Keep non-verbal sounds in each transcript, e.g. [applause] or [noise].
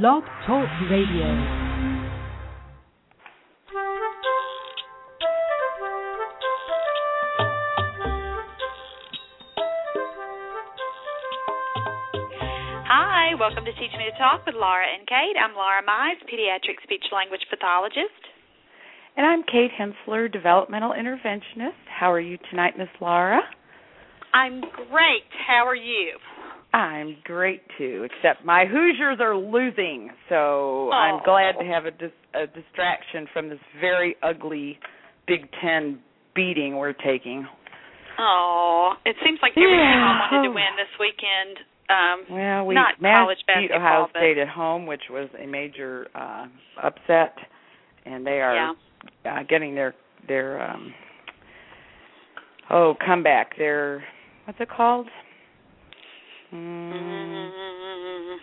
Blog Talk Radio. Hi, welcome to Teach Me to Talk with Laura and Kate. I'm Laura Mize, pediatric speech language pathologist. And I'm Kate Hensler, developmental interventionist. How are you tonight, Miss Laura? I'm great. How are you? I'm great too, except my Hoosiers are losing, so Oh. I'm glad to have a, dis- a distraction from this very ugly Big Ten beating we're taking. Oh, it seems like every team wanted to win this weekend. Um, Well, we not managed college beat Ohio State at home, which was a major uh upset, and they are yeah. uh, getting their their um oh comeback. Their what's it called? Mm, Mm,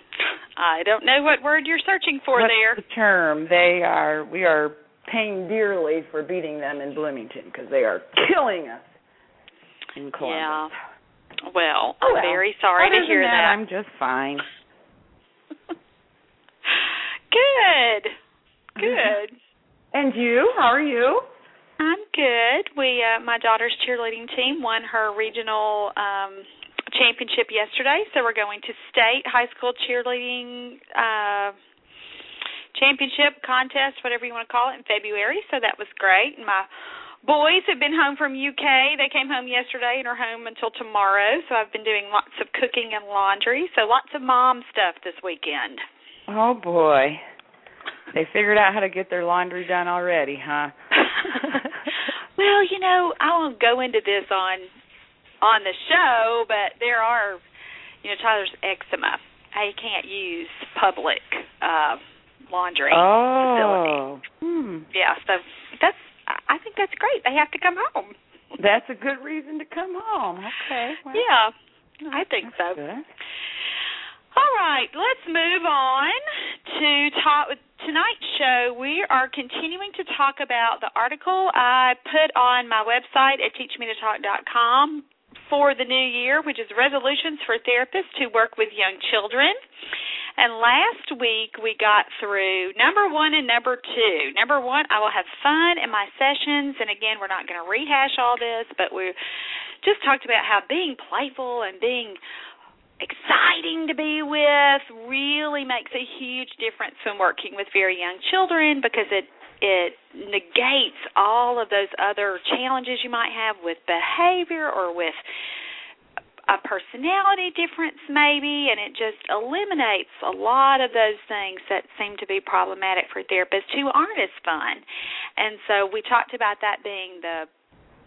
I don't know what word you're searching for what's there. the term? They are. We are paying dearly for beating them in Bloomington because they are killing us in Columbus. Yeah. Well, Oh, I'm well. very sorry Other to hear than that. I'm just fine. [laughs] Good. Good. And you? How are you? I'm good. We uh my daughter's cheerleading team won her regional um championship yesterday, so we're going to state high school cheerleading uh championship contest, whatever you want to call it, in February. So that was great. And my boys have been home from UK. They came home yesterday and are home until tomorrow. So I've been doing lots of cooking and laundry. So lots of mom stuff this weekend. Oh boy. They figured out how to get their laundry done already, huh? [laughs] [laughs] well, you know, I won't go into this on on the show, but there are, you know, Tyler's eczema. I can't use public uh laundry facility. oh. Hmm. Yeah, so that's I think that's great. They have to come home. That's a good reason to come home. Okay. Well, Yeah, I think so. Good. All right, let's move on to talk. Tonight's show, we are continuing to talk about the article I put on my website at teachmetotalk.com for the new year, which is resolutions for therapists who work with young children. And last week we got through number one and number two. Number one, I will have fun in my sessions. And again, we're not going to rehash all this, but we just talked about how being playful and being exciting to be with really makes a huge difference when working with very young children because it it negates all of those other challenges you might have with behavior or with a personality difference maybe and it just eliminates a lot of those things that seem to be problematic for therapists who aren't as fun. And so we talked about that being the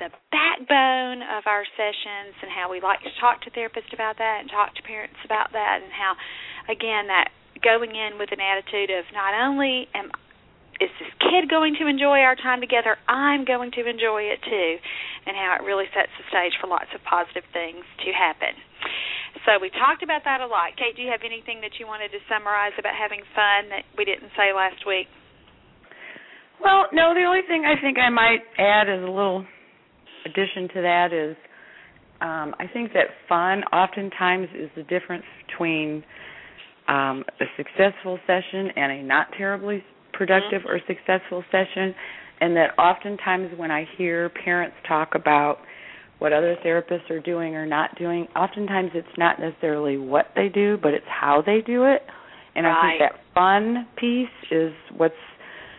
the backbone of our sessions and how we like to talk to therapists about that and talk to parents about that and how again that going in with an attitude of not only am is this kid going to enjoy our time together, I'm going to enjoy it too and how it really sets the stage for lots of positive things to happen. So we talked about that a lot. Kate, do you have anything that you wanted to summarize about having fun that we didn't say last week? Well, no, the only thing I think I might add as a little addition to that is um, I think that fun oftentimes is the difference between um, a successful session and a not terribly productive or successful session, and that oftentimes when I hear parents talk about what other therapists are doing or not doing, oftentimes it's not necessarily what they do, but it's how they do it. And I think that fun piece is what's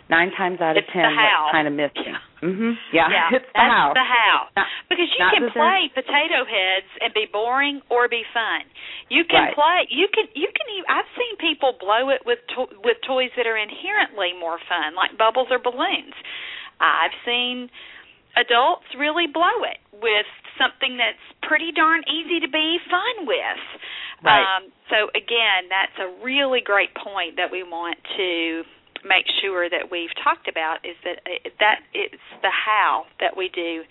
nine times out of It's ten what's kind of missing. Yeah. Mhm. Yeah, yeah, [laughs] it's the that's how. the how. Not- Because you can play potato heads and be boring or be fun. You can Right. play. You can. You can. I've seen people blow it with to, with toys that are inherently more fun, like bubbles or balloons. I've seen adults really blow it with something that's pretty darn easy to be fun with. Right. Um, so again, that's a really great point that we want to make sure that we've talked about is that uh, that it's the how that we do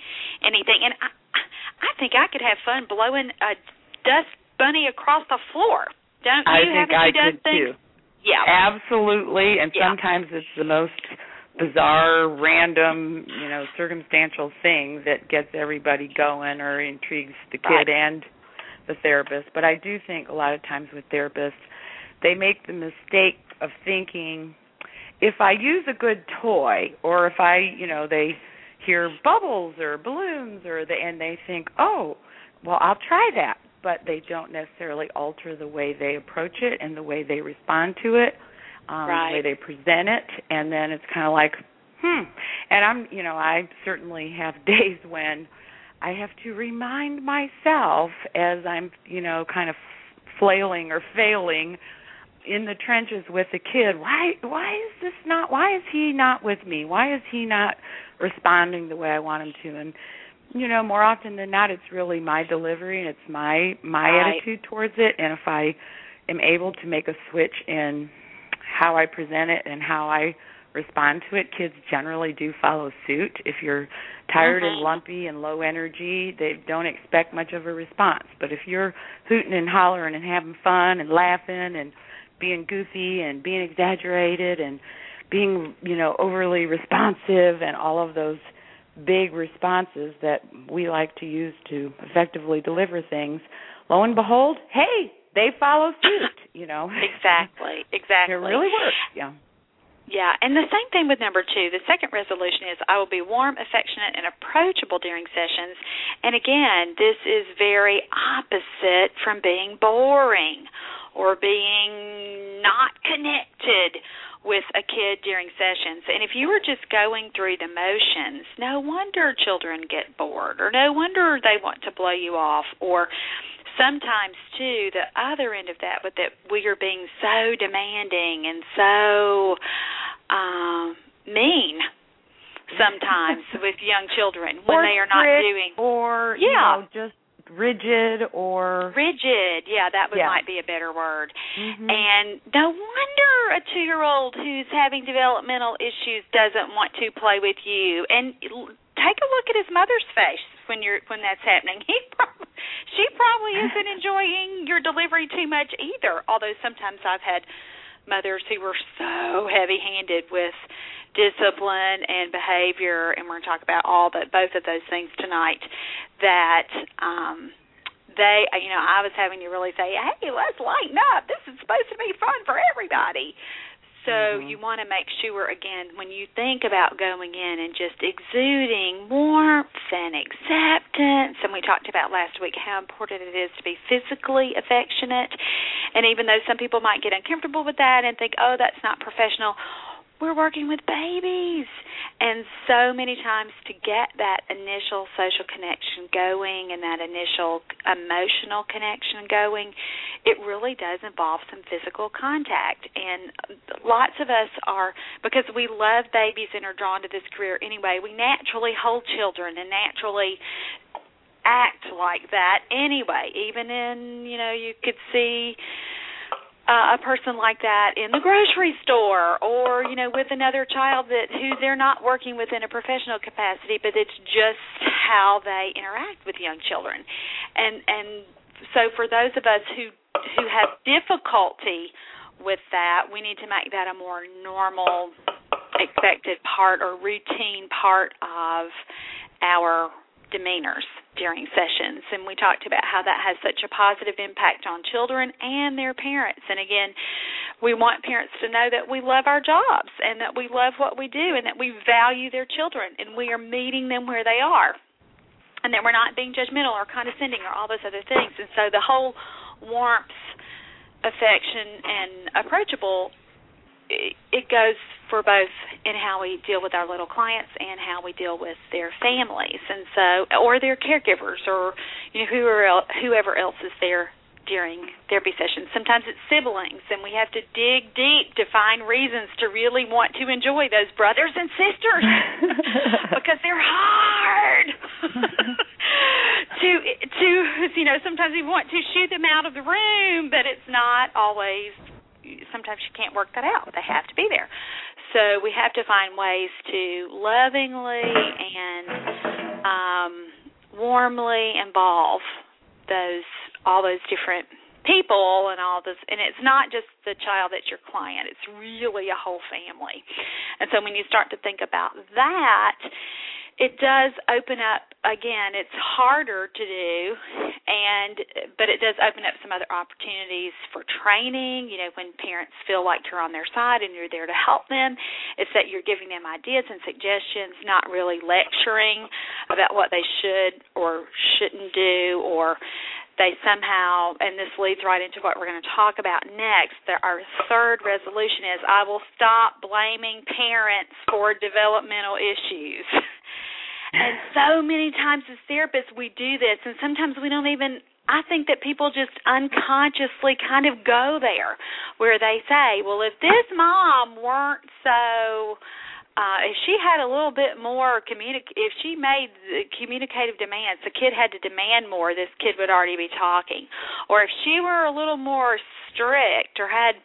anything. And I, I think I could have fun blowing a dust bunny across the floor. Don't I you? think I you done could things? too. Yeah. Absolutely, and Yeah. sometimes it's the most bizarre, random, you know, circumstantial thing that gets everybody going or intrigues the kid Right. and the therapist. But I do think a lot of times with therapists, they make the mistake of thinking if I use a good toy or if I, you know, they hear bubbles or balloons or the and they think, "Oh, well, I'll try that." But they don't necessarily alter the way they approach it and the way they respond to it, um right. the way they present it, and then it's kind of like, "Hmm." And I'm, you know, I certainly have [laughs] days when I have to remind myself as I'm, you know, kind of flailing or failing in the trenches with the kid why why is this not why is he not with me? Why is he not responding the way i want him to? And you know more often than not it's really my delivery and it's my my right. attitude towards it. And if i am able to make a switch in how i present it and how i respond to it kids generally do follow suit. If you're tired mm-hmm. and lumpy and low energy they don't expect much of a response. But if you're hooting and hollering and having fun and laughing and being goofy and being exaggerated and being you know overly responsive and all of those big responses that we like to use to effectively deliver things lo and behold hey they follow suit you know [laughs] exactly exactly it really works yeah yeah, and the same thing with number two. The second resolution is I will be warm, affectionate, and approachable during sessions. And again, this is very opposite from being boring or being not connected with a kid during sessions. And if you are just going through the motions, no wonder children get bored or no wonder they want to blow you off or sometimes too the other end of that but that we are being so demanding and so um mean sometimes [laughs] with young children when or they are not doing or yeah. you know just rigid or rigid yeah that would, yeah. might be a better word mm-hmm. and no wonder a two year old who's having developmental issues doesn't want to play with you and take a look at his mother's face when you're when that's happening [laughs] he probably she probably isn't [laughs] enjoying your delivery too much either although sometimes i've had mothers who were so heavy handed with discipline and behavior and we're going to talk about all but both of those things tonight that um they you know I was having to really say hey let's lighten up this is supposed to be fun for everybody so mm-hmm. you want to make sure again when you think about going in and just exuding warmth and acceptance and we talked about last week how important it is to be physically affectionate and even though some people might get uncomfortable with that and think oh that's not professional we're working with babies. And so many times to get that initial social connection going and that initial emotional connection going, it really does involve some physical contact. And lots of us are, because we love babies and are drawn to this career anyway, we naturally hold children and naturally act like that anyway. Even in, you know, you could see uh, a person like that in the grocery store or you know with another child that who they're not working with in a professional capacity but it's just how they interact with young children. And and so for those of us who who have difficulty with that we need to make that a more normal expected part or routine part of our demeanors during sessions. And we talked about how that has such a positive impact on children and their parents. And again we want parents to know that we love our jobs and that we love what we do and that we value their children and we are meeting them where they are. And that we're not being judgmental or condescending or all those other things. And so the whole warmth affection and approachable it goes for both in how we deal with our little clients and how we deal with their families and so or their caregivers or you know whoever else, whoever else is there during therapy sessions. Sometimes it's siblings and we have to dig deep to find reasons to really want to enjoy those brothers and sisters [laughs] because they're hard. [laughs] to to you know sometimes we want to shoo them out of the room but it's not always sometimes you can't work that out. They have to be there. So we have to find ways to lovingly and um, warmly involve those all those different people and all this and it's not just the child that's your client it's really a whole family. And so when you start to think about that it does open up again it's harder to do and but it does open up some other opportunities for training. You know when parents feel like you're on their side and you're there to help them it's that you're giving them ideas and suggestions not really lecturing about what they should or shouldn't do or they somehow and this leads right into what we're going to talk about next there, our third resolution is i will stop blaming parents for developmental issues. And so many times as therapists we do this and sometimes we don't even I think that people just unconsciously kind of go there where they say, well if this mom weren't so uh if she had a little bit more communic if she made communicative demands the kid had to demand more this kid would already be talking or if she were a little more strict or had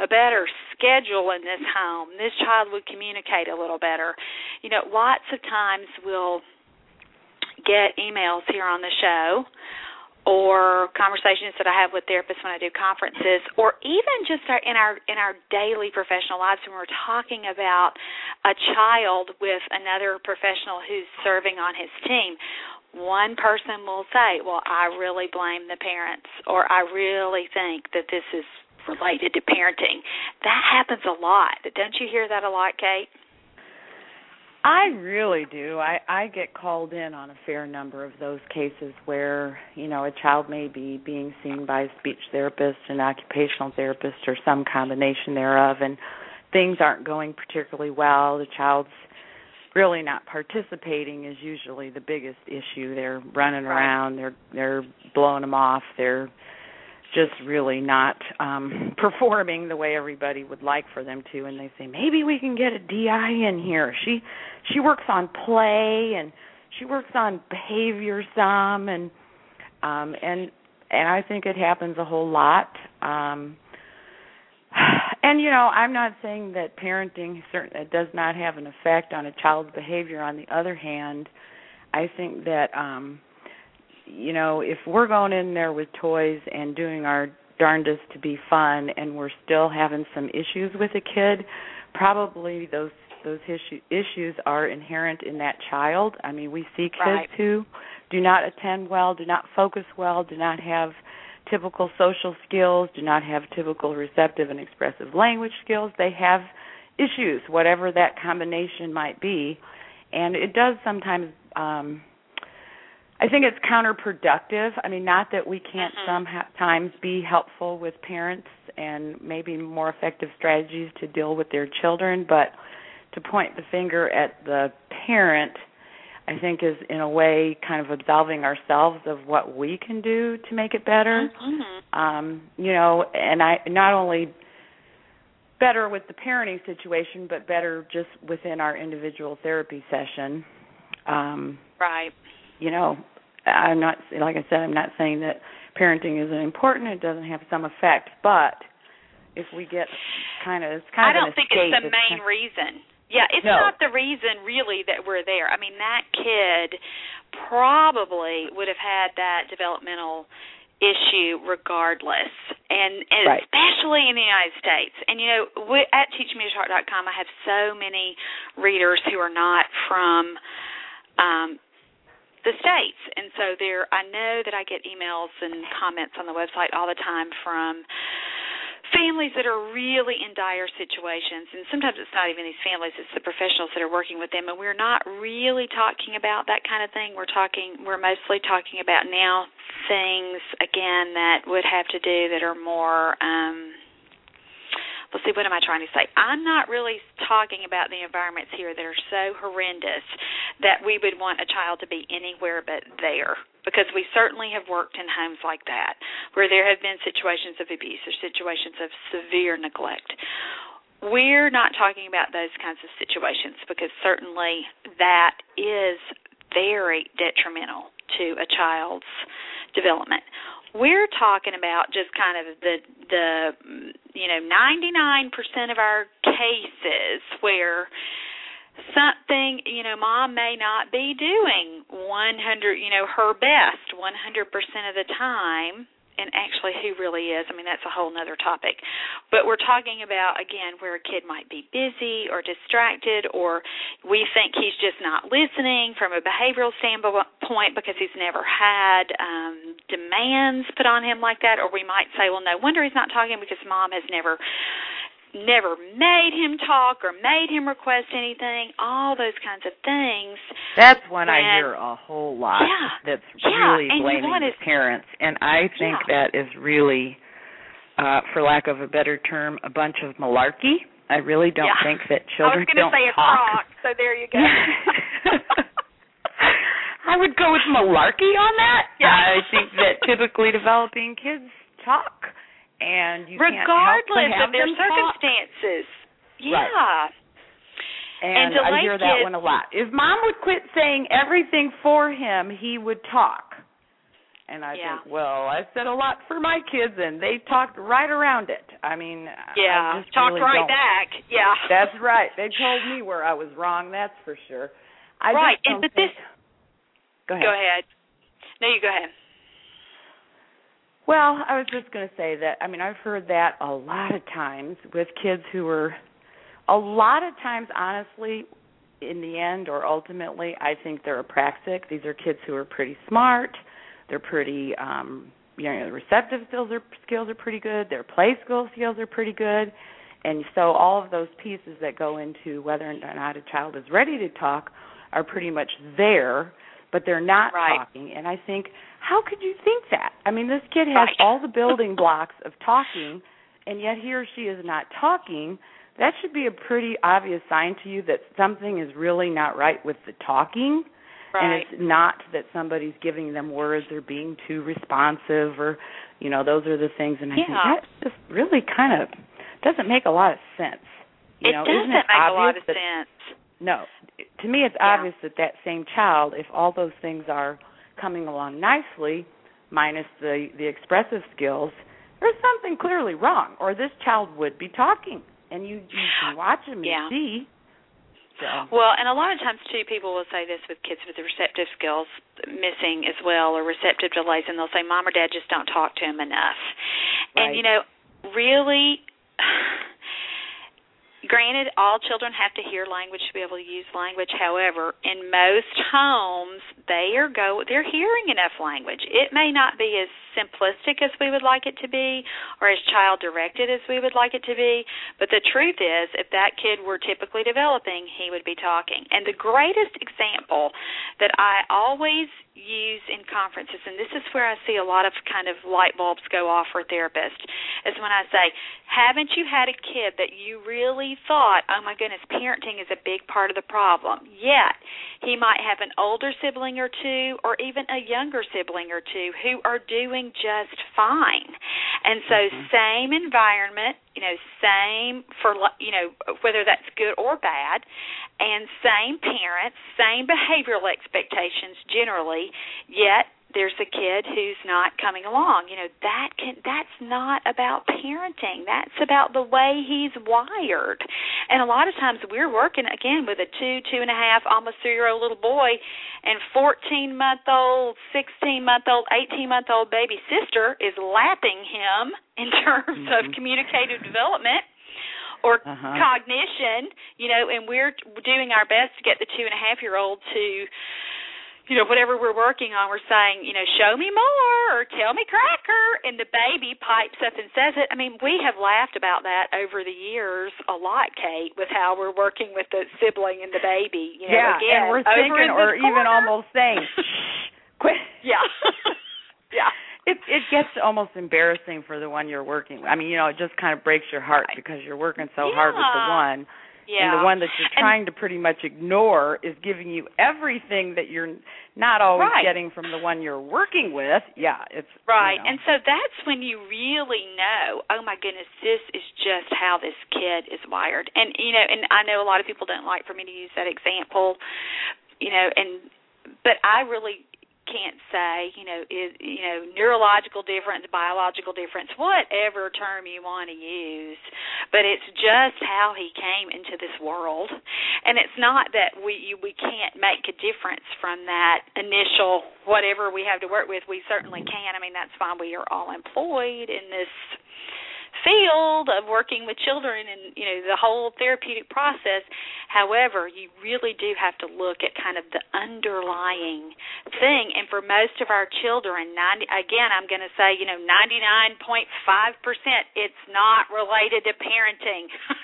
a better schedule in this home, this child would communicate a little better. You know, lots of times we'll get emails here on the show or conversations that I have with therapists when I do conferences, or even just our, in our in our daily professional lives when we're talking about a child with another professional who's serving on his team one person will say, Well, I really blame the parents, or I really think that this is related to parenting. That happens a lot. Don't you hear that a lot, Kate? I really do. I I get called in on a fair number of those cases where, you know, a child may be being seen by a speech therapist, an occupational therapist or some combination thereof and things aren't going particularly well. The child's really not participating is usually the biggest issue. They're running right. around, they're they're blowing them off, they're just really not um [laughs] performing the way everybody would like for them to and they say maybe we can get a DI in here. She she works on play and she works on behavior some and um and and I think it happens a whole lot. Um [sighs] and you know, I'm not saying that parenting certainly does not have an effect on a child's behavior. On the other hand, I think that um you know, if we're going in there with toys and doing our darndest to be fun and we're still having some issues with a kid, probably those those issue, issues are inherent in that child. I mean, we see kids right. who do not attend well, do not focus well, do not have typical social skills, do not have typical receptive and expressive language skills. They have issues, whatever that combination might be. And it does sometimes um I think it's counterproductive. I mean, not that we can't mm-hmm. sometimes be helpful with parents and maybe more effective strategies to deal with their children, but to point the finger at the parent I think is in a way kind of absolving ourselves of what we can do to make it better. Mm-hmm. Um, you know, and I not only better with the parenting situation, but better just within our individual therapy session. Um, right. You know, I'm not like I said, I'm not saying that parenting isn't important. It doesn't have some effect, but if we get kind of, it's kind I of. I don't think it's the main reason yeah, it's no. not the reason really that we're there. I mean, that kid probably would have had that developmental issue regardless and, and right. especially in the United States. And you know, we, at teachmetotalk.com I have so many readers who are not from um the states. And so there I know that I get emails and comments on the website all the time from families that are really in dire situations. And sometimes it's not even these families it's the professionals that are working with them. And we're not really talking about that kind of thing. We're talking we're mostly talking about now things again that would have to do that are more um let's see, what am I trying to say? I'm not really talking about the environments here that are so horrendous that we would want a child to be anywhere but there. Because we certainly have worked in homes like that, where there have been situations of abuse or situations of severe neglect. We're not talking about those kinds of situations because certainly that is very detrimental to a child's development we're talking about just kind of the the you know 99% of our cases where something you know mom may not be doing 100 you know her best 100% of the time and actually who really is. I mean, that's a whole other topic. But we're talking about again where a kid might be busy or distracted, or we think he's just not listening from a behavioral standpoint because he's never had um demands put on him like that, or we might say, well, no wonder he's not talking because mom has never never made him talk or made him request anything, all those kinds of things. That's when, I hear a whole lot yeah, that's really yeah, blaming the parents. And I think yeah. that is really uh for lack of a better term, a bunch of malarkey. I really don't yeah. think that children I was don't say a talk. Crock, so there you go. [laughs] I would go with malarkey on that. Yeah. I think that typically developing kids talk and you regardless of their circumstances. Talk. Yeah. Right. And, and I hear that one a lot. If mom would quit saying everything for him, he would talk. And I yeah. think, well, I said a lot for my kids, and they talked right around it. I mean, yeah, I just talked really right don't. back. Yeah, that's right. They told me where I was wrong. That's for sure. I right, and but think... this. Go ahead. Go ahead. No, you go ahead. Well, I was just going to say that I mean I've heard that a lot of times with kids who were a lot of times honestly in the end or ultimately I think they're apraxic. These are kids who are pretty smart. They're pretty um you know, receptive skills are skills are pretty good. Their play skill skills are pretty good. And so all of those pieces that go into whether or not a child is ready to talk are pretty much there, but they're not right. talking. And I think how could you think that? I mean, this kid has right. all the building [laughs] blocks of talking, and yet he or she is not talking. That should be a pretty obvious sign to you that something is really not right with the talking. Right. And it's not that somebody's giving them words or being too responsive or, you know, those are the things. And I yeah. think that just really kind of doesn't make a lot of sense. You it know, doesn't isn't it make a lot of sense. No, to me, it's yeah. obvious that that same child, if all those things are coming along nicely, minus the the expressive skills, there's something clearly wrong, or this child would be talking, and you you can watch them and yeah. see. So. Well, and a lot of times too, people will say this with kids with the receptive skills missing as well, or receptive delays, and they'll say, "Mom or Dad just don't talk to him enough." Right. And you know, really. Granted, all children have to hear language to be able to use language. However, in most homes, they are go they're hearing enough language. It may not be as simplistic as we would like it to be, or as child directed as we would like it to be. But the truth is, if that kid were typically developing, he would be talking. And the greatest example that I always use in conferences, and this is where I see a lot of kind of light bulbs go off for therapists, is when I say, haven't you had a kid that you really thought, oh my goodness, parenting is a big part of the problem? Yet, he might have an older sibling or two, or even a younger sibling or two who are doing just fine. And so, mm-hmm. same environment, you know, same for, you know, whether that's good or bad, and same parents, same behavioral expectations generally, yet there's a kid who's not coming along. You know, that can that's not about parenting. That's about the way he's wired. And a lot of times we're working again with a two, two and a half, almost three year old little boy and fourteen month old, sixteen month old, eighteen month old baby sister is lapping him [laughs] in terms mm-hmm. of communicative development or uh-huh. cognition, you know, and we're doing our best to get the two and a half year old to you know, whatever we're working on, we're saying, you know, show me more or tell me cracker, and the baby pipes up and says it. I mean, we have laughed about that over the years a lot, Kate, with how we're working with the sibling and the baby. You know, yeah, again, and we're thinking, in or this even almost saying, [laughs] quit. Yeah. [laughs] yeah. It it gets almost embarrassing for the one you're working with. I mean, you know, it just kind of breaks your heart because you're working so yeah. hard with the one yeah. and the one that you're and, trying to pretty much ignore is giving you everything that you're not always right. getting from the one you're working with. Yeah, it's right. You know. And so that's when you really know, oh my goodness, this is just how this kid is wired. And you know, and I know a lot of people don't like for me to use that example, you know, and but I really can't say, you know, is you know, neurological difference, biological difference, whatever term you want to use, but it's just how he came into this world. And it's not that we we can't make a difference from that initial whatever we have to work with. We certainly can. I mean, that's why we are all employed in this field of working with children and you know the whole therapeutic process. However you really do have to look at kind of the underlying thing. And for most of our children 90 again I'm going to say you know 99.5% it's not related to parenting. [laughs]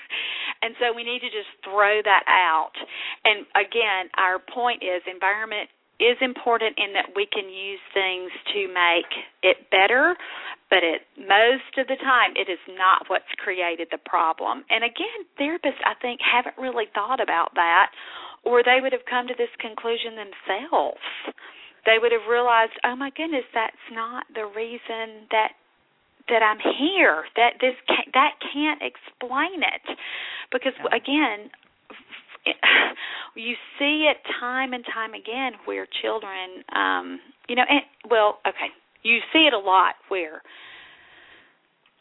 And so we need to just throw that out. And again our point is environment is important in that we can use things to make it better, but it most of the time it is not what's created the problem. And again, therapists I think haven't really thought about that or they would have come to this conclusion themselves. They would have realized, "Oh my goodness, that's not the reason that that I'm here. That this that can't explain it." Because again, [sighs] you see it time and time again where children um you know and well okay. You see it a lot where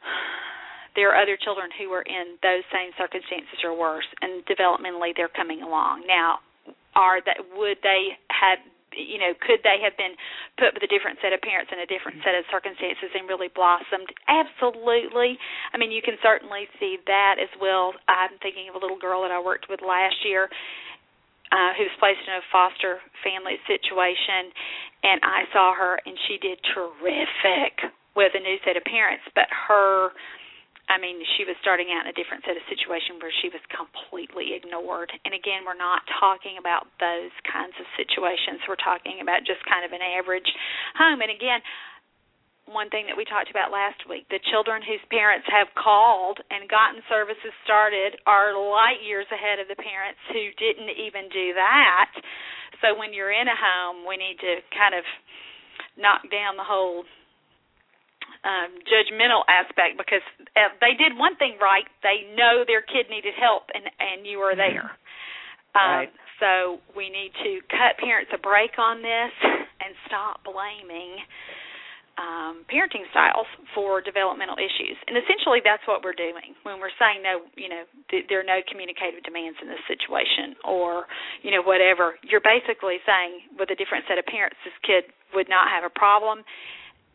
[sighs] there are other children who are in those same circumstances or worse and developmentally they're coming along. Now are that would they have you know, could they have been put with a different set of parents in a different set of circumstances and really blossomed? Absolutely. I mean, you can certainly see that as well. I'm thinking of a little girl that I worked with last year uh who was placed in a foster family situation and I saw her and she did terrific with a new set of parents, but her I mean, she was starting out in a different set of situation where she was completely ignored. And again, we're not talking about those kinds of situations. We're talking about just kind of an average home. And again, one thing that we talked about last week the children whose parents have called and gotten services started are light years ahead of the parents who didn't even do that. So when you're in a home, we need to kind of knock down the whole um, judgmental aspect because uh, they did one thing right. They know their kid needed help, and and you are there. Um, right. So we need to cut parents a break on this and stop blaming um, parenting styles for developmental issues. And essentially, that's what we're doing when we're saying no. You know, th- there are no communicative demands in this situation, or you know, whatever. You're basically saying with a different set of parents, this kid would not have a problem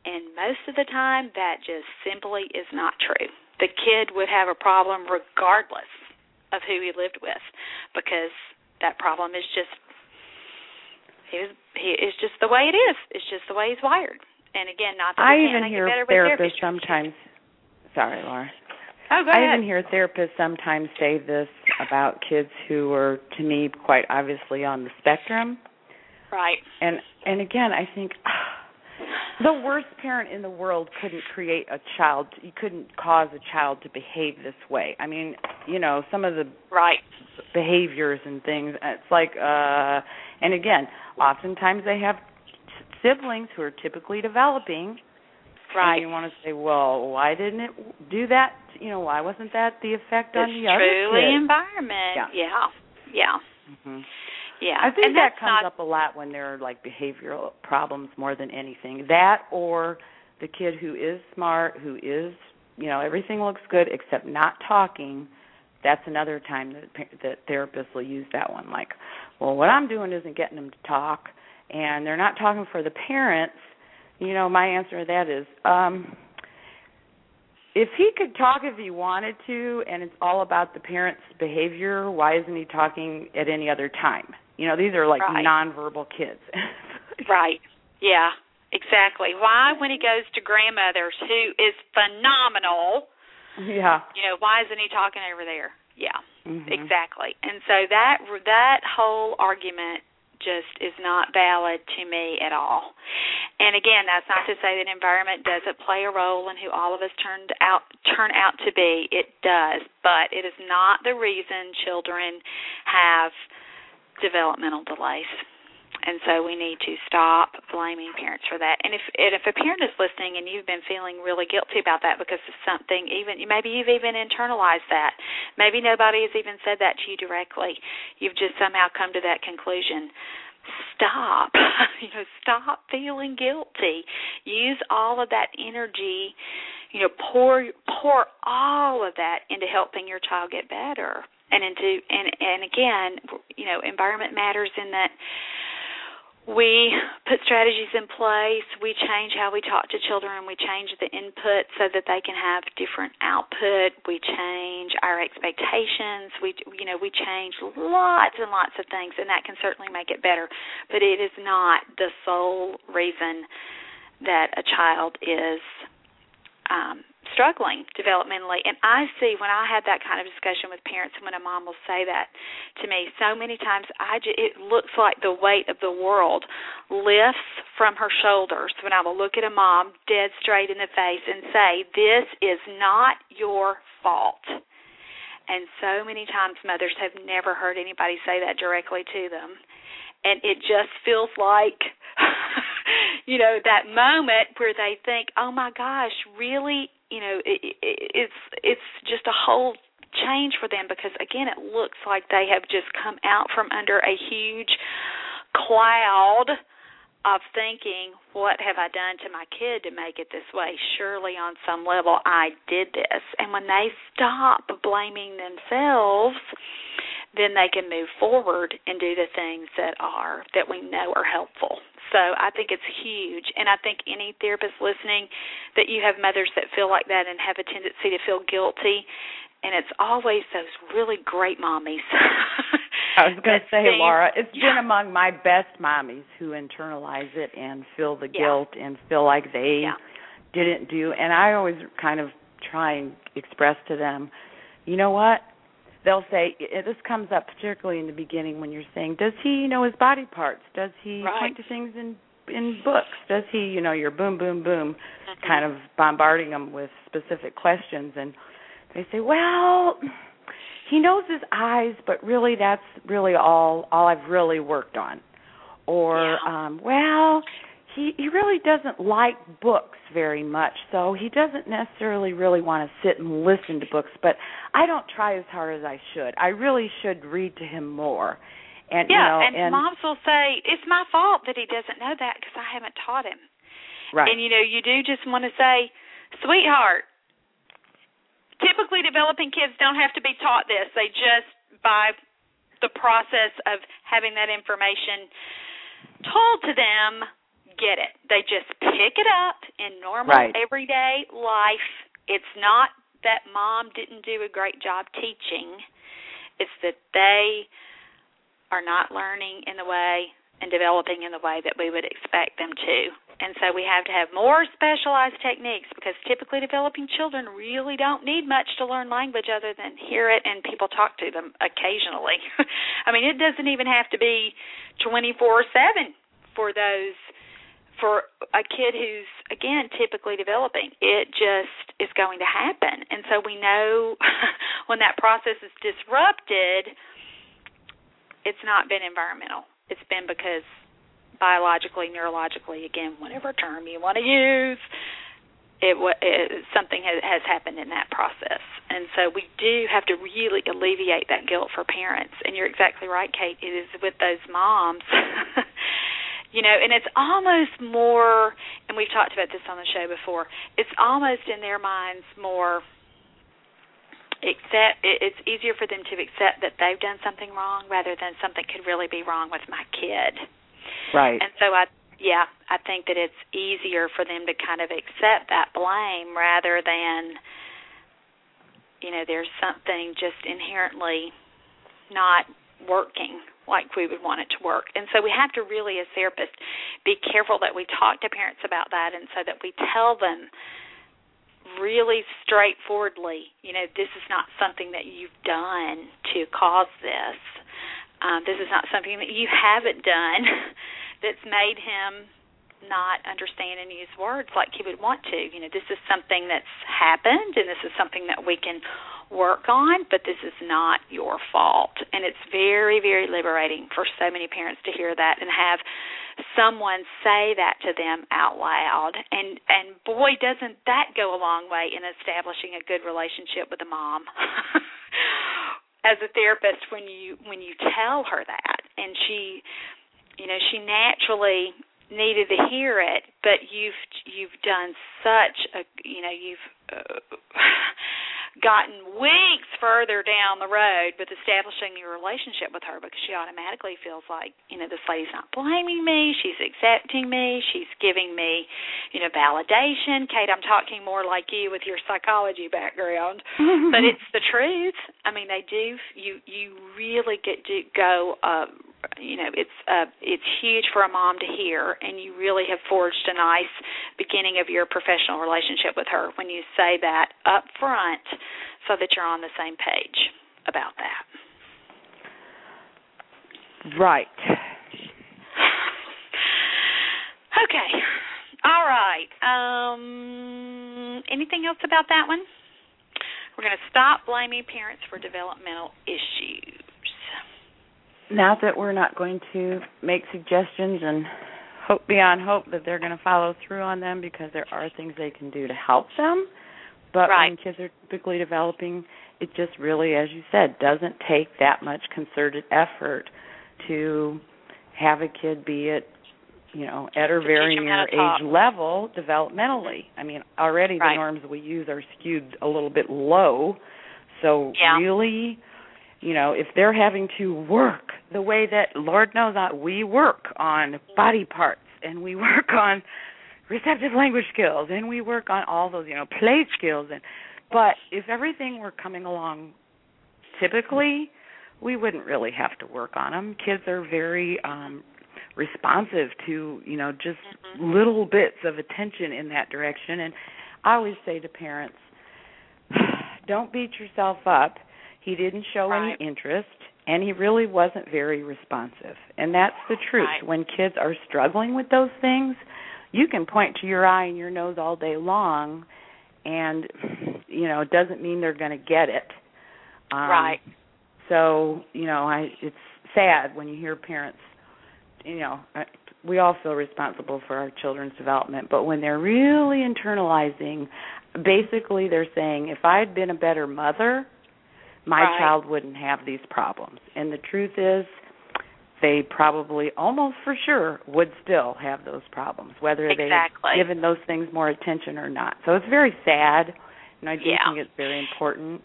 and most of the time, that just simply is not true. The kid would have a problem regardless of who he lived with because that problem is just he was he is just the way it is. It's just the way he's wired. And again, not that I even hear better therapists sometimes. Sorry, Laura. Oh, go I ahead. even hear therapists sometimes say this about kids who are, to me, quite obviously on the spectrum. Right. And and again, I think ah, the worst parent in the world couldn't create a child you couldn't cause a child to behave this way. I mean you know some of the right. behaviors and things it's like uh and again oftentimes they have siblings who are typically developing. Right. And you want to say well why didn't it do that? You know why wasn't that the effect it's on the other truly environment. Yeah. Yeah. Yeah. Hmm yeah I think and that comes not, up a lot when there are like behavioral problems more than anything. That or the kid who is smart, who is, you know, everything looks good except not talking. That's another time that that therapists will use that one. Like, well, what I'm doing isn't getting them to talk, and they're not talking for the parents. You know, my answer to that is, um, if he could talk if he wanted to and it's all about the parent's behavior why isn't he talking at any other time you know these are like right. nonverbal kids [laughs] right yeah exactly why when he goes to grandmother's who is phenomenal yeah you know why isn't he talking over there yeah mm-hmm. exactly and so that that whole argument just is not valid to me at all. And again, that's not to say that environment doesn't play a role in who all of us turned out turn out to be. It does, but it is not the reason children have developmental delays. And so we need to stop blaming parents for that. And if and if a parent is listening and you've been feeling really guilty about that because of something, even maybe you've even internalized that. Maybe nobody has even said that to you directly. You've just somehow come to that conclusion. stop [laughs] you know stop feeling guilty use all of that energy you know pour pour all of that into helping your child get better and into and and again you know environment matters in that we put strategies in place we change how we talk to children we change the input so that they can have different output we change our expectations we you know we change lots and lots of things and that can certainly make it better. But it is not the sole reason that a child is um struggling developmentally. And i see when i have that kind of discussion with parents when a mom will say that to me so many times i just, it looks like the weight of the world lifts from her shoulders when i will look at a mom dead straight in the face and say this is not your fault. And so many times mothers have never heard anybody say that directly to them. And it just feels like [laughs] you know that moment where they think oh my gosh really you know it, it, it's it's just a whole change for them because again it looks like they have just come out from under a huge cloud of thinking what have i done to my kid to make it this way? Surely on some level i did this. And when they stop blaming themselves then they can move forward and do the things that are that we know are helpful. So I think it's huge and I think any therapist listening that you have mothers that feel like that and have a tendency to feel guilty and it's always those really great mommies. [laughs] I was going to say, seem, Laura, it's yeah. been among my best mommies who internalize it and feel the yeah. guilt and feel like they yeah. didn't do. And I always kind of try and express to them, you know what? They'll say this comes up particularly in the beginning when you're saying does he know his body parts does he right. point to things in in books does he you know you're boom boom boom mm-hmm. kind of bombarding them with specific questions and they say well he knows his eyes but really that's really all all I've really worked on or yeah. um well he he really doesn't like books very much so he doesn't necessarily really want to sit and listen to books but i don't try as hard as i should. I really should read to him more. And yeah you know, and, and moms will say it's my fault that he doesn't know that because i haven't taught him. Right. And you know you do just want to say sweetheart typically developing kids don't have to be taught this. They just by the process of having that information told to them get it. They just pick it up in normal right. everyday life. It's not that mom didn't do a great job teaching. It's that they are not learning in the way and developing in the way that we would expect them to. And so we have to have more specialized techniques because typically developing children really don't need much to learn language other than hear it and people talk to them occasionally. [laughs] I mean, it doesn't even have to be 24/7 for those for a kid who's again typically developing it just is going to happen. And so we know [laughs] when that process is disrupted it's not been environmental. It's been because biologically neurologically again whatever term you want to use it, it something has, has happened in that process. And so we do have to really alleviate that guilt for parents. And you're exactly right kate. It is with those moms [laughs] you know and it's almost more and we've talked about this on the show before it's almost in their minds more accept it's easier for them to accept that they've done something wrong rather than something could really be wrong with my kid. Right. And so i yeah i think that it's easier for them to kind of accept that blame rather than you know there's something just inherently not working like we would want it to work. And so we have to really, as therapists, be careful that we talk to parents about that and so that we tell them really straightforwardly, you know, this is not something that you've done to cause this. Um, this is not something that you haven't done [laughs] that's made him not understand and use words like he would want to. You know, this is something that's happened and this is something that we can work on, but this is not your fault. And it's very, very liberating for so many parents to hear that and have someone say that to them out loud. And and boy, doesn't that go a long way in establishing a good relationship with a mom. [laughs] As a therapist when you when you tell her that and she you know, she naturally needed to hear it, but you've you've done such a you know you've uh, gotten weeks further down the road with establishing your relationship with her because she automatically feels like you know this lady's not blaming me, she's accepting me, she's giving me you know validation. Kate, I'm talking more like you with your psychology background, [laughs] but it's the truth. I mean, they do. You you really get to go. Uh, you know it's uh it's huge for a mom to hear and you really have forged a nice beginning of your professional relationship with her when you say that up front so that you're on the same page about that. Right. [sighs] Okay. All right. Um anything else about that one? We're going to stop blaming parents for developmental issues not that we're not going to make suggestions and hope beyond hope that they're going to follow through on them because there are things they can do to help them. But right. when kids are typically developing, it just really, as you said, doesn't take that much concerted effort to have a kid be at you know at or very near age level developmentally. I mean, already right. the norms we use are skewed a little bit low. So yeah. really you know, if they're having to work the way that Lord knows that we work on body parts and we [laughs] work on receptive language skills and we work on all those, you know, play skills and but if everything were coming along typically, we wouldn't really have to work on them. Kids are very um responsive to, you know, just mm-hmm. little bits of attention in that direction and I always say to parents, [sighs] don't beat yourself up he didn't show right. any interest and he really wasn't very responsive. And that's the truth. Right. When kids are struggling with those things, you can point to your eye and your nose all day long and you know, it doesn't mean they're going to get it. Um, right. So, you know, I it's sad when you hear parents you know, I, we all feel responsible for our children's development, but when they're really internalizing, basically they're saying if I'd been a better mother, my right. child wouldn't have these problems. And the truth is, they probably almost for sure would still have those problems, whether exactly. they've given those things more attention or not. So it's very sad, and I do yeah. think it's very important.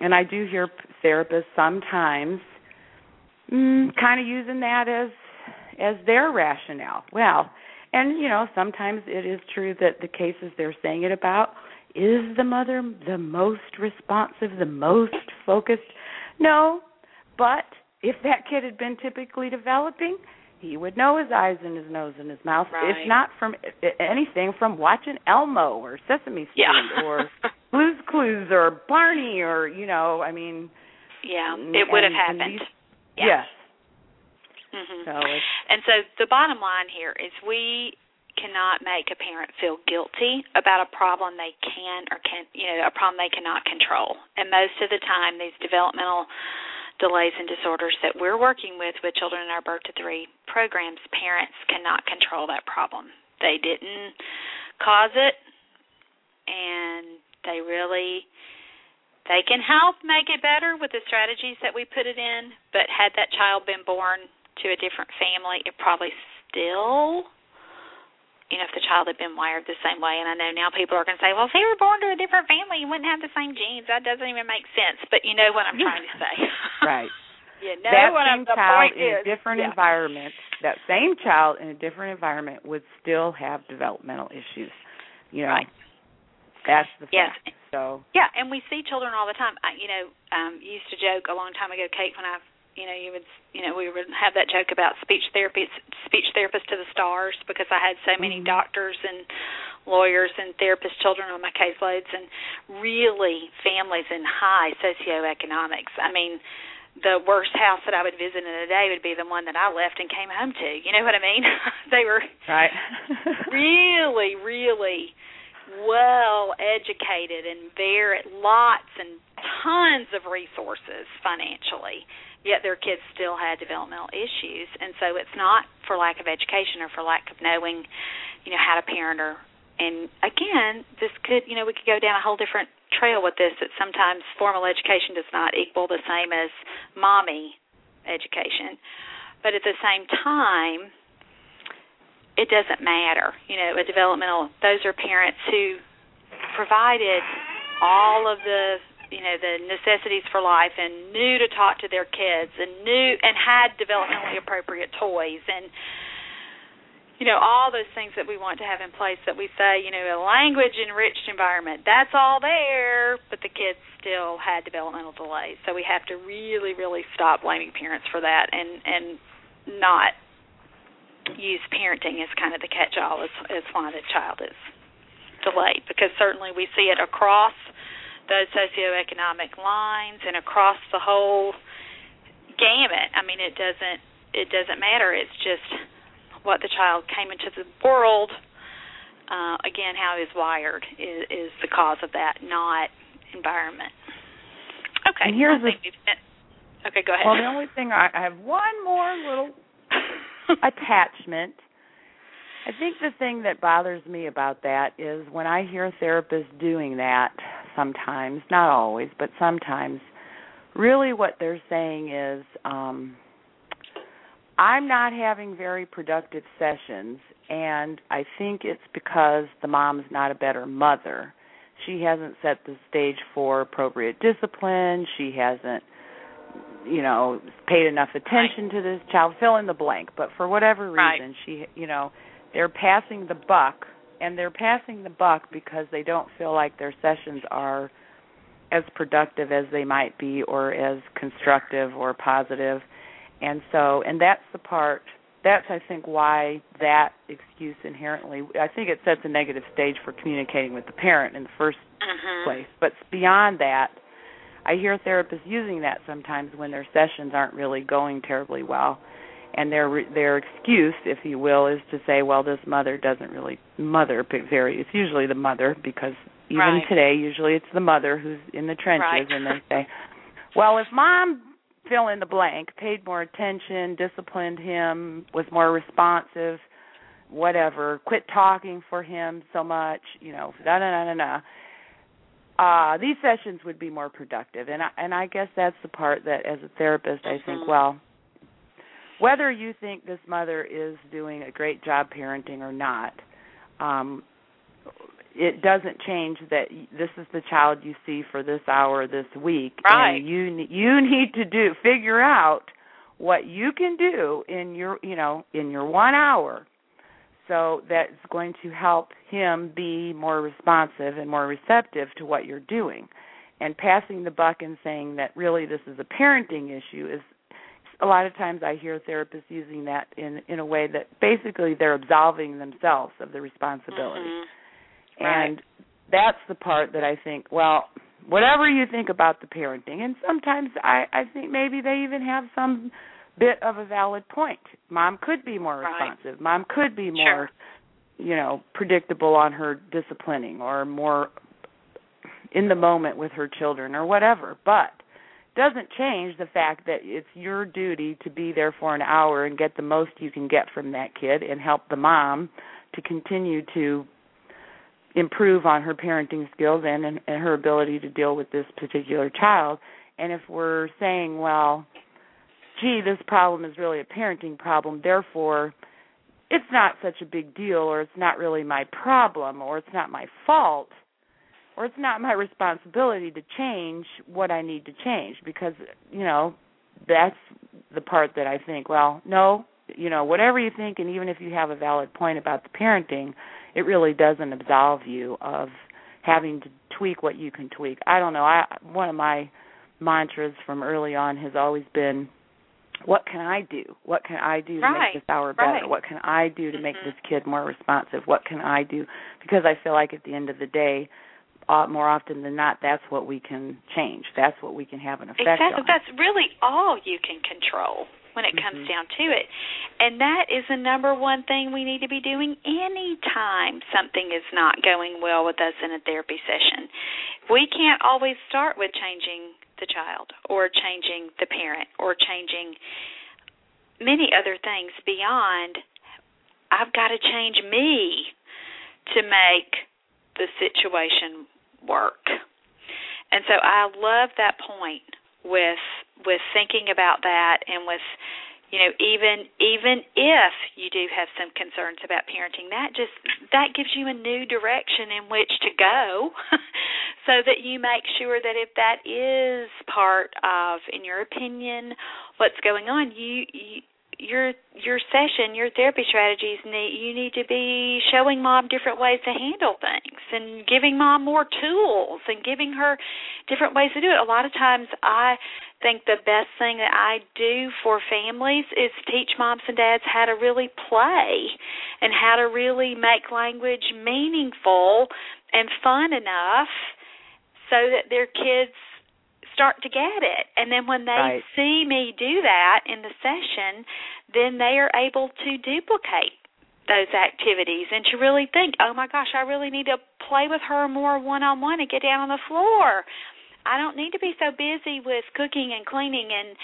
And I do hear therapists sometimes mm, kind of using that as as their rationale. Well, and you know, sometimes it is true that the cases they're saying it about is the mother the most responsive, the most focused? No, but if that kid had been typically developing, he would know his eyes and his nose and his mouth. Right. If not from anything, from watching Elmo or Sesame Street yeah. or [laughs] Blue's Clues or Barney or you know, I mean. Yeah, it would have happened. These, yeah. Yes. Mm-hmm. So and so the bottom line here is we cannot make a parent feel guilty about a problem they can or can you know a problem they cannot control. And most of the time these developmental delays and disorders that we're working with with children in our birth to three programs parents cannot control that problem. They didn't cause it and they really they can help make it better with the strategies that we put it in but had that child been born to a different family it probably still you know, if the child had been wired the same way. And I know now people are going to say, well, if they were born to a different family, you wouldn't have the same genes. That doesn't even make sense. But you know what I'm [laughs] trying to say. right. [laughs] You know that what same I'm, the child point in is. a different yeah. environment, that same child in a different environment would still have developmental issues. You know, right. that's the yes. So yeah, and we see children all the time. I, you know, um, used to joke a long time ago, Kate, when I you know, you would, you know, we would have that joke about speech therapy, speech therapist to the stars, because I had so many mm-hmm. doctors and lawyers and therapist children on my caseloads, and really families in high socioeconomics. I mean, the worst house that I would visit in a day would be the one that I left and came home to. You know what I mean? [laughs] they were right. [laughs] [laughs] really, really well educated and very lots and tons of resources financially yet their kids still had developmental issues and so it's not for lack of education or for lack of knowing you know how to parent or and again this could you know we could go down a whole different trail with this that sometimes formal education does not equal the same as mommy education but at the same time, it doesn't matter. You know, a developmental those are parents who provided all of the you know the necessities for life and knew to talk to their kids and knew and had developmentally appropriate toys and you know all those things that we want to have in place that we say you know a language enriched environment that's all there but the kids still had developmental delays. So we have to really really stop blaming parents for that and and not use parenting as kind of the catch all as as why the child is delayed because certainly we see it across those socioeconomic lines and across the whole gamut. I mean, it doesn't it doesn't matter. It's just what the child came into the world. Uh, again, how he's wired is, is the cause of that, not environment. Okay. And here's the, okay. Go ahead. Well, the only thing I, I have one more little [laughs] attachment I think the thing that bothers me about that is when I hear therapists doing that sometimes, not always, but sometimes, really what they're saying is um I'm not having very productive sessions and I think it's because the mom's not a better mother. She hasn't set the stage for appropriate discipline, she hasn't you know paid enough attention right. to this child fill in the blank but for whatever reason right. she you know they're passing the buck and they're passing the buck because they don't feel like their sessions are as productive as they might be or as constructive or positive. and so and that's the part that's i think why that excuse inherently i think it sets a negative stage for communicating with the parent in the 1st uh-huh. place but beyond that i hear therapists using that sometimes when their sessions aren't really going terribly well and their their excuse, if you will, is to say, well, this mother doesn't really mother very. It's usually the mother because even right. today, usually it's the mother who's in the trenches, right. and they say, well, if mom fill in the blank, paid more attention, disciplined him, was more responsive, whatever, quit talking for him so much, you know, da da da da da. Uh, these sessions would be more productive, and I, and I guess that's the part that, as a therapist, I think, mm-hmm. well, whether you think this mother is doing a great job parenting or not, um, it doesn't change that this is the child you see for this hour this week, right. and you you need to do figure out what you can do in your you know in your one hour. So that's going to help him be more responsive and more receptive to what you're doing. And passing the buck and saying that really this is a parenting issue is a lot of times I hear therapists using that in in a way that basically they're absolving themselves of the responsibility. Mm-hmm. And right. that's the part that I think, well, whatever you think about the parenting, and sometimes I I think maybe they even have some bit of a valid point. Mom could be more responsive. Right. Mom could be more sure. you know, predictable on her disciplining or more in the moment with her children or whatever. But doesn't change the fact that it's your duty to be there for an hour and get the most you can get from that kid and help the mom to continue to improve on her parenting skills and, and, and her ability to deal with this particular child. And if we're saying, well, gee, this problem is really a parenting problem, therefore it's not such a big deal or it's not really my problem or it's not my fault – or it's not my responsibility to change what I need to change because you know that's the part that I think well no you know whatever you think and even if you have a valid point about the parenting it really doesn't absolve you of having to tweak what you can tweak I don't know I one of my mantras from early on has always been what can I do? What can I do to right. make this hour better? Right. What can I do to mm-hmm. make this kid more responsive? What can I do? Because I feel like at the end of the day, more often than not, that's what we can change. That's what we can have an effect exactly. on. That's really all you can control when it comes mm-hmm. down to it. And that is the number one thing we need to be doing anytime something is not going well with us in a therapy session. We can't always start with changing the child or changing the parent or changing many other things beyond I've got to change me to make the situation work. And so I love that point with with thinking about that and with you know even even if you do have some concerns about parenting that just that gives you a new direction in which to go [laughs] so that you make sure that if that is part of in your opinion what's going on you, you your your session, your therapy strategies need you need to be showing mom different ways to handle things and giving mom more tools and giving her different ways to do it. A lot of times I think the best thing that I do for families is teach moms and dads how to really play and how to really make language meaningful and fun enough so that their kids start to get it. And then when they right. see me do that in the session, then they are able to duplicate those activities and to really think, oh my gosh, I really need to play with her more one on one and get down on the floor. I don't need to be so busy with cooking and cleaning and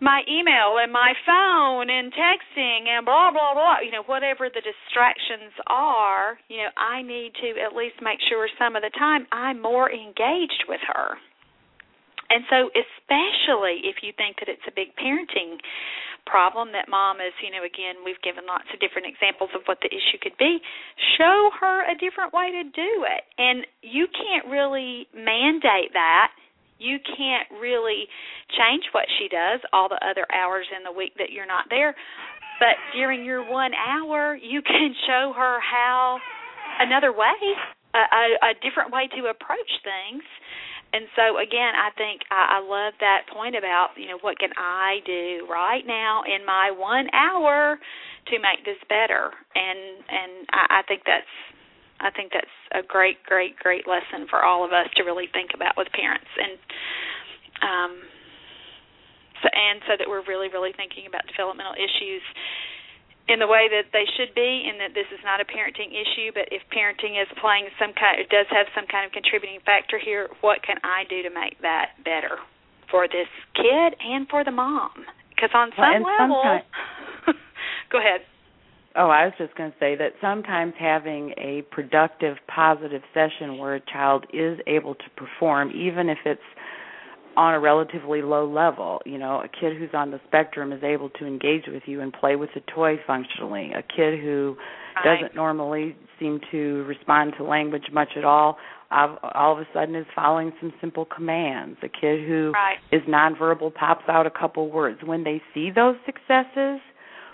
my email and my phone and texting and blah blah blah you know whatever the distractions are you know i need to at least make sure some of the time i'm more engaged with her and so especially if you think that it's a big parenting problem that mom is, you know, again, we've given lots of different examples of what the issue could be. Show her a different way to do it. And you can't really mandate that. You can't really change what she does all the other hours in the week that you're not there. But during your one hour, you [laughs] can show her how another way, a, a, a different way to approach things and so again i think I, I love that point about you know what can i do right now in my one hour to make this better? And and i, I think that's i think that's a great great great lesson for all of us to really think about with parents. And um so and so that we're really really thinking about developmental issues in the way that they should be, and that this is not a parenting issue. But if parenting is playing some kind, it does have some kind of contributing factor here. What can I do to make that better for this kid and for the mom? Because on some well, level, [laughs] go ahead. Oh, I was just going to say that sometimes having a productive, positive session where a child is able to perform, even if it's on a relatively low level. You know, a kid who's on the spectrum is able to engage with you and play with the toy functionally. A kid who doesn't normally seem to respond to language much at all all of a sudden is following some simple commands. A kid who right. is nonverbal pops out a couple words. When they see those successes,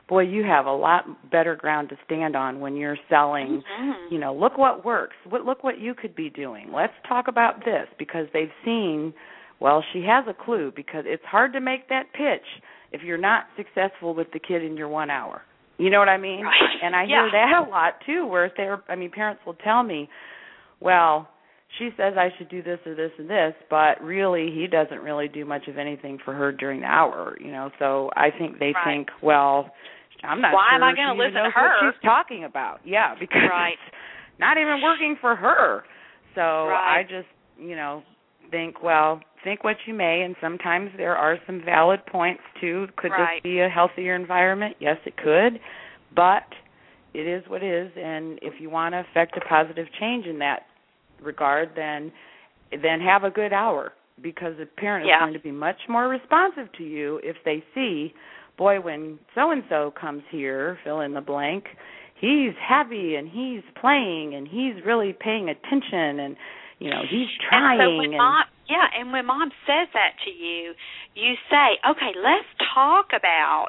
boy, you have a lot better ground to stand on when you're selling, mm-hmm. you know, look what works. What look what you could be doing. Let's talk about this because they've seen well, she has a clue because it's hard to make that pitch if you're not successful with the kid in your one hour. You know what I mean? Right. And I yeah. hear that a lot too, where they're I mean, parents will tell me, Well, she says I should do this or this and this, but really he doesn't really do much of anything for her during the hour, you know. So I think they right. think, Well, I'm not Why sure am I gonna listen to her? what she's talking about. Yeah, [laughs] because right. it's not even working for her. So right. I just you know, think, well, think what you may, and sometimes there are some valid points too. Could right. this be a healthier environment? Yes, it could, but it is what it is, and if you want to affect a positive change in that regard, then then have a good hour because the parent yeah. is going to be much more responsive to you if they see, boy, when so and so comes here, fill in the blank, he's happy and he's playing and he's really paying attention and you know he's trying and so when and mom yeah and when mom says that to you you say okay let's talk about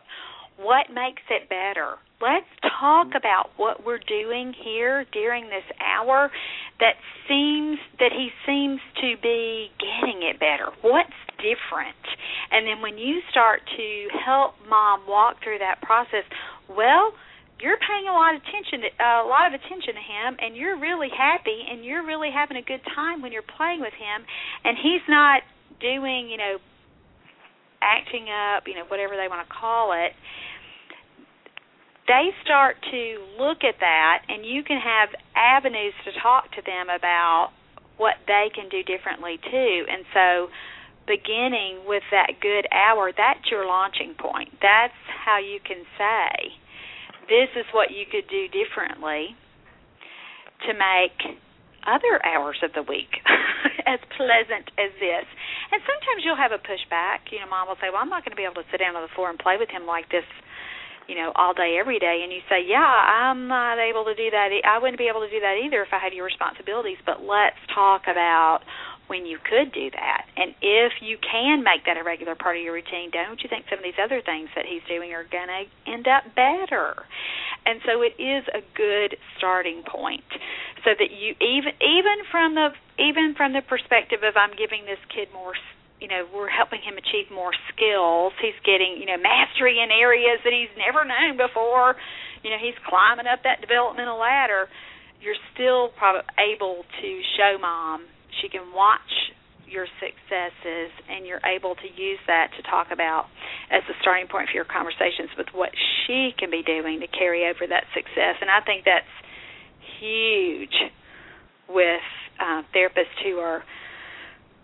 what makes it better. Let's talk mm-hmm. about what we're doing here during this hour that seems that he seems to be getting it better. What's different? And then when you start to help mom walk through that process well you're paying a lot of attention to, uh, a lot of attention to him and you're really happy and you're really having a good time when you're playing with him and he's not doing you know acting up you know whatever they want to call it. They start to look at that and you can have avenues to talk to them about what they can do differently too. And so beginning with that good hour that's your launching point. That's how you can say this is what you could do differently to make other hours of the week [laughs] as pleasant as this. And sometimes you'll have a pushback. You know, mom will say, "Well, I'm not going to be able to sit down on the floor and play with him like this." you know all day every day and you say yeah i'm not able to do that i wouldn't be able to do that either if i had your responsibilities but let's talk about when you could do that. And if you can make that a regular part of your routine, don't you think some of these other things that he's doing are going to end up better? And so it is a good starting point so that you even even from the even from the perspective of I'm giving this kid more you know we're helping him achieve more skills he's getting you know mastery in areas that he's never known before you know he's climbing up that developmental ladder you're still probably able to show mom she can watch your successes and you're able to use that to talk about as a starting point for your conversations with what she can be doing to carry over that success. And i think that's huge with uh, therapists who are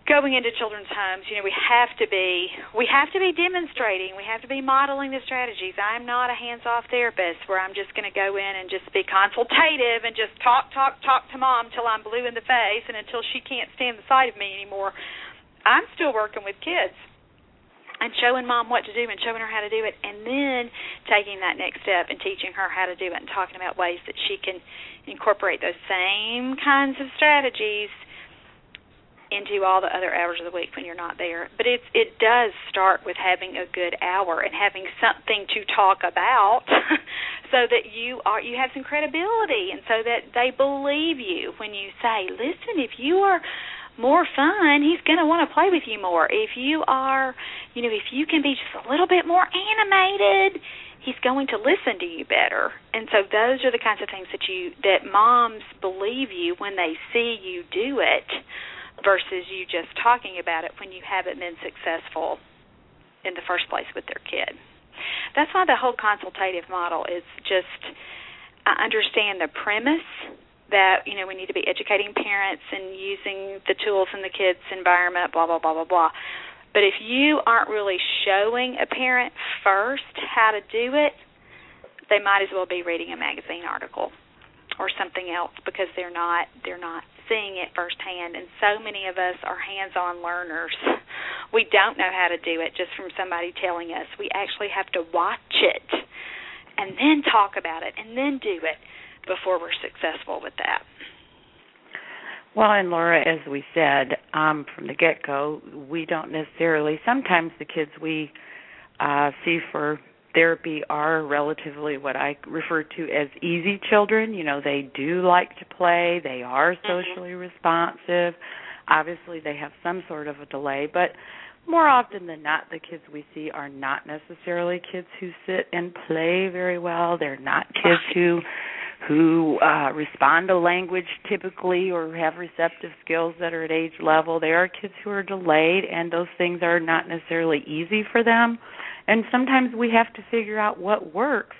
going into children's homes, you know, we have to be we have to be demonstrating, we have to be modeling the strategies. I'm not a hands-off therapist where I'm just going to go in and just be consultative and just talk talk talk to mom till I'm blue in the face and until she can't stand the sight of me anymore. I'm still working with kids and showing mom what to do and showing her how to do it and then taking that next step and teaching her how to do it and talking about ways that she can incorporate those same kinds of strategies into all the other hours of the week when you're not there. But it's it does start with having a good hour and having something to talk about [laughs] so that you are you have some credibility and so that they believe you when you say, "Listen, if you are more fun, he's going to want to play with you more. If you are, you know, if you can be just a little bit more animated, he's going to listen to you better. And so those are the kinds of things that you that moms believe you when they see you do it versus you just talking about it when you haven't been successful in the first place with their kid. That's why the whole consultative model is just I understand the premise that you know we need to be educating parents and using the tools in the kids environment blah blah blah blah blah but if you aren't really showing a parent first how to do it they might as well be reading a magazine article or something else because they're not they're not seeing it firsthand and so many of us are hands-on learners. [laughs] We don't know how to do it just from somebody telling us. We actually have to watch it and then talk about it and then do it before we're successful with that. Well, and Laura, as we said um, from the get go, we don't necessarily, sometimes the kids we uh, see for therapy are relatively what I refer to as easy children. You know, they do like to play, they are mm-hmm. socially mm-hmm. responsive. Obviously, they have some sort of a delay, but more often than not, the kids we see are not necessarily kids who sit and play very well. They're not kids who who uh respond to language typically or have receptive skills that are at age level. They are kids who are delayed and those things are not necessarily easy for them. And sometimes we have to figure out what works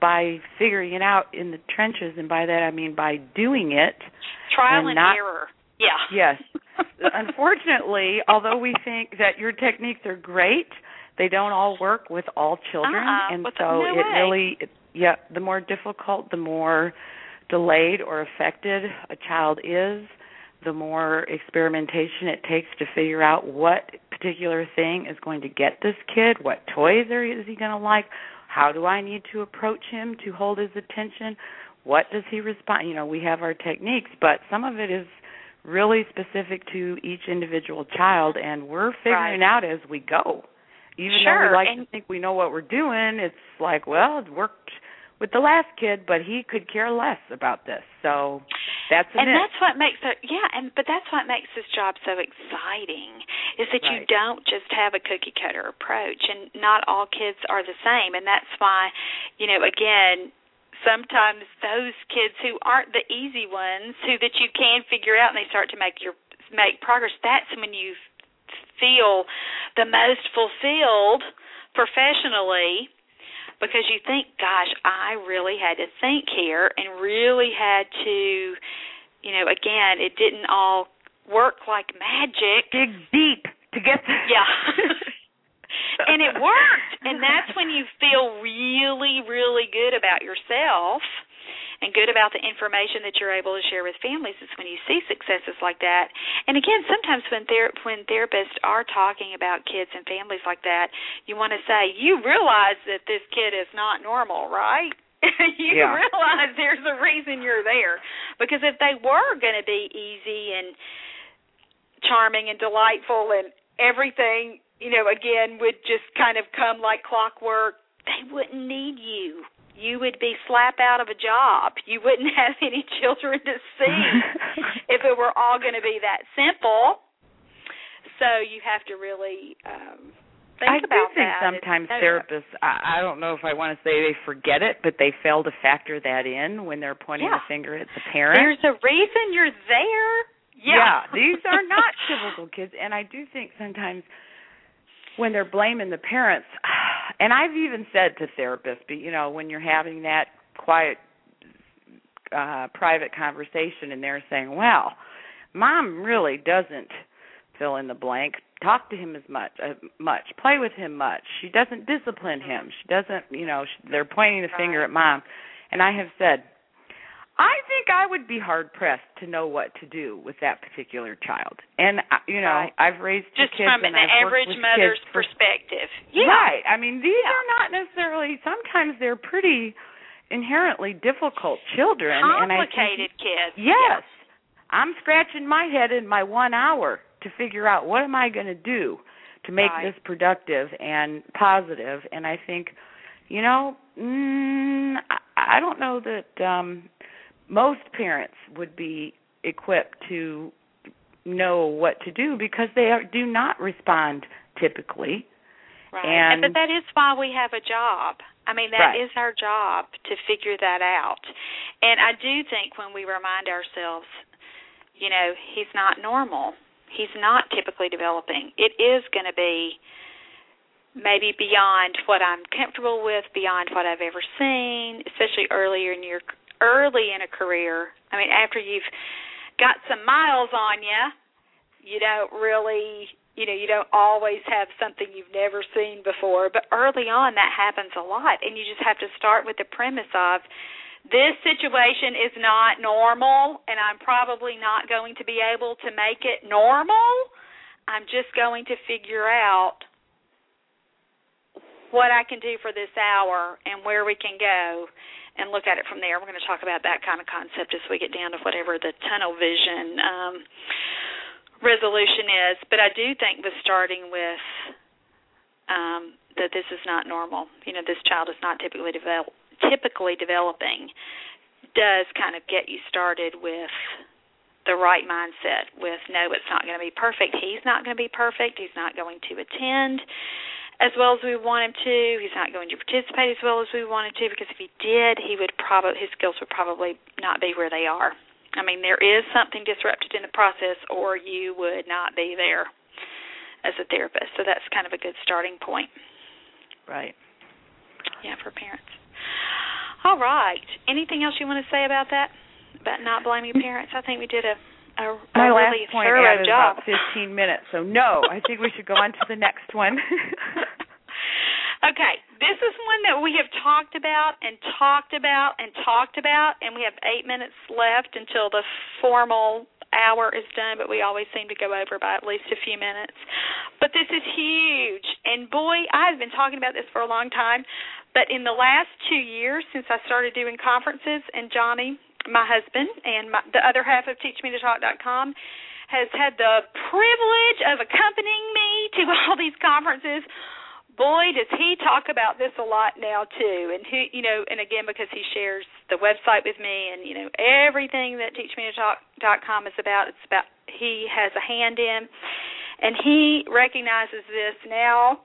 by figuring it out in the trenches and by that I mean by doing it. Trial and, and not, error. Yeah. Yes. [laughs] Unfortunately, although we think that your techniques are great, they don't all work with all children uh-uh, and so no it way. really it, yeah, the more difficult, the more delayed or affected a child is, the more experimentation it takes to figure out what particular thing is going to get this kid, what toys are is he going to like, how do I need to approach him to hold his attention, what does he respond, you know, we have our techniques, but some of it is really specific to each individual child and we're figuring right. out as we go. Even sure. though we like and to think we know what we're doing, it's like, well, it worked with the last kid, but he could care less about this. So that's and it. that's what makes it yeah, and but that's what makes this job so exciting is that right. you don't just have a cookie cutter approach, and not all kids are the same, and that's why, you know, again. Sometimes those kids who aren't the easy ones, who that you can figure out, and they start to make your make progress. That's when you feel the most fulfilled professionally because you think, gosh, I really had to think here and really had to, you know, again, it didn't all work like magic. Dig deep to get there. Yeah. [laughs] and it worked. And that's when you feel really, really good about yourself and good about the information that you're able to share with families is when you see successes like that. And again, sometimes when ther- when therapists are talking about kids and families like that, you want to say, "You realize that this kid is not normal, right?" [laughs] you yeah. realize there's a reason you're there because if they were going to be easy and charming and delightful and everything you know again would just kind of come like clockwork they wouldn't need you you would be slap out of a job you wouldn't [laughs] have any children to see [laughs] if it were all going to be that simple so you have to really um think I about do think that. sometimes It's- therapists I, I don't know if I want to say they forget it, but they fail to factor that in when they're pointing Yeah. the finger at the parent. There's a reason you're there. yeah, these are not [laughs] typical kids and I do think sometimes when they're blaming the parents and I've even said to therapists, but you know, when you're having that quiet uh private conversation and they're saying, "Well, mom really doesn't fill in the blank. Talk to him as much, uh, much. Play with him much. She doesn't discipline him. She doesn't, you know, sh they're pointing the finger at mom." And I have said, I think I would be hard pressed to know what to do with that particular child. And uh, you know, Right. I've raised Just kids from an I've average mother's for perspective. Yeah. Right. I mean, these Yeah. are not necessarily. Sometimes they're pretty inherently difficult children, and I think, Complicated kids. yes, I'm scratching my head in my one hour to figure out what am I going to do to make Right. this productive and positive. And I think, you know, mm, I, I don't know that um most parents would be equipped to know what to do because they are, do not respond typically. Right. And- but that is why we have a job. I mean, that Right. is our job to figure that out. And I do think when we remind ourselves, you know, he's not normal. He's not typically developing. It is going to be maybe beyond what I'm comfortable with, beyond what I've ever seen, especially earlier in your early in a career. I mean, after you've got some miles on you, you don't really you know you don't always have something you've never seen before but early on that happens a lot and you just have to start with the premise of this situation is not normal and I'm probably not going to be able to make it normal I'm just going to figure out what I can do for this hour and where we can go and look at it from there. We're going to talk about that kind of concept as we get down to whatever the tunnel vision um, resolution is. But I do think with starting with um, that this is not normal, you know, this child is not typically develop typically developing, does kind of get you started with the right mindset. With no, it's not going to be perfect. He's not going to be perfect. He's not going to attend as well as we want him to. He's not going to participate as well as we want him to because if he did, he would probably his skills would probably not be where they are. I mean, there is something disrupted in the process, or you would not be there as a therapist. So that's kind of a good starting point. Right. Yeah, for parents. All right. Anything else you want to say about that? About not blaming parents? I think we did a a, a My really last point thorough job. about 15 minutes, so no, I think we should go on to the next one. [laughs] okay, this is one that we have talked about and talked about and talked about, and we have eight minutes left until the formal hour is done, but we always seem to go over by at least a few minutes. But this is huge, and boy, I've been talking about this for a long time. But in the last two years, since I started doing conferences, and Johnny, my husband, and my, the other half of TeachMeToTalk.com has had the privilege of accompanying me to [laughs] all these conferences. Boy does he talk about this a lot now too. And who you know and again because he shares the website with me and you know everything that teachmetotalk.com is about it's about he has a hand in. And he recognizes this now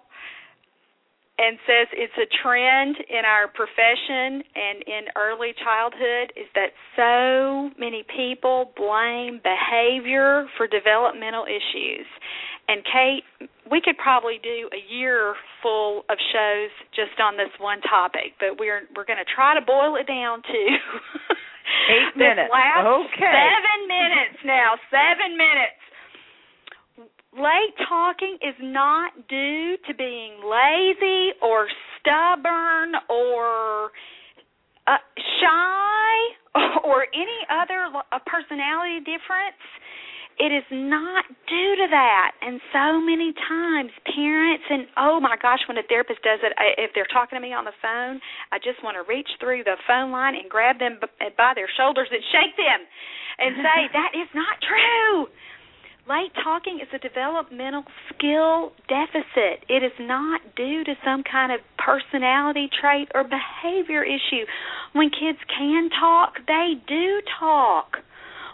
and says it's a trend in our profession and in early childhood is that so many people blame behavior for developmental issues. And Kate, we could probably do a year full of shows just on this one topic, but we're we're going to try to boil it down to Eight [laughs] minutes. Okay. Seven minutes now. Seven minutes late talking is not due to being lazy or stubborn or uh, shy [laughs] or any other personality difference. It is not due to that. And so many times parents and oh my gosh when a therapist does it I, if they're talking to me on the phone i just want to reach through the phone line and grab them by their shoulders and shake them and say [laughs] that is not true late talking is a developmental skill deficit. It is not due to some kind of personality trait or behavior issue. When kids can talk they do talk.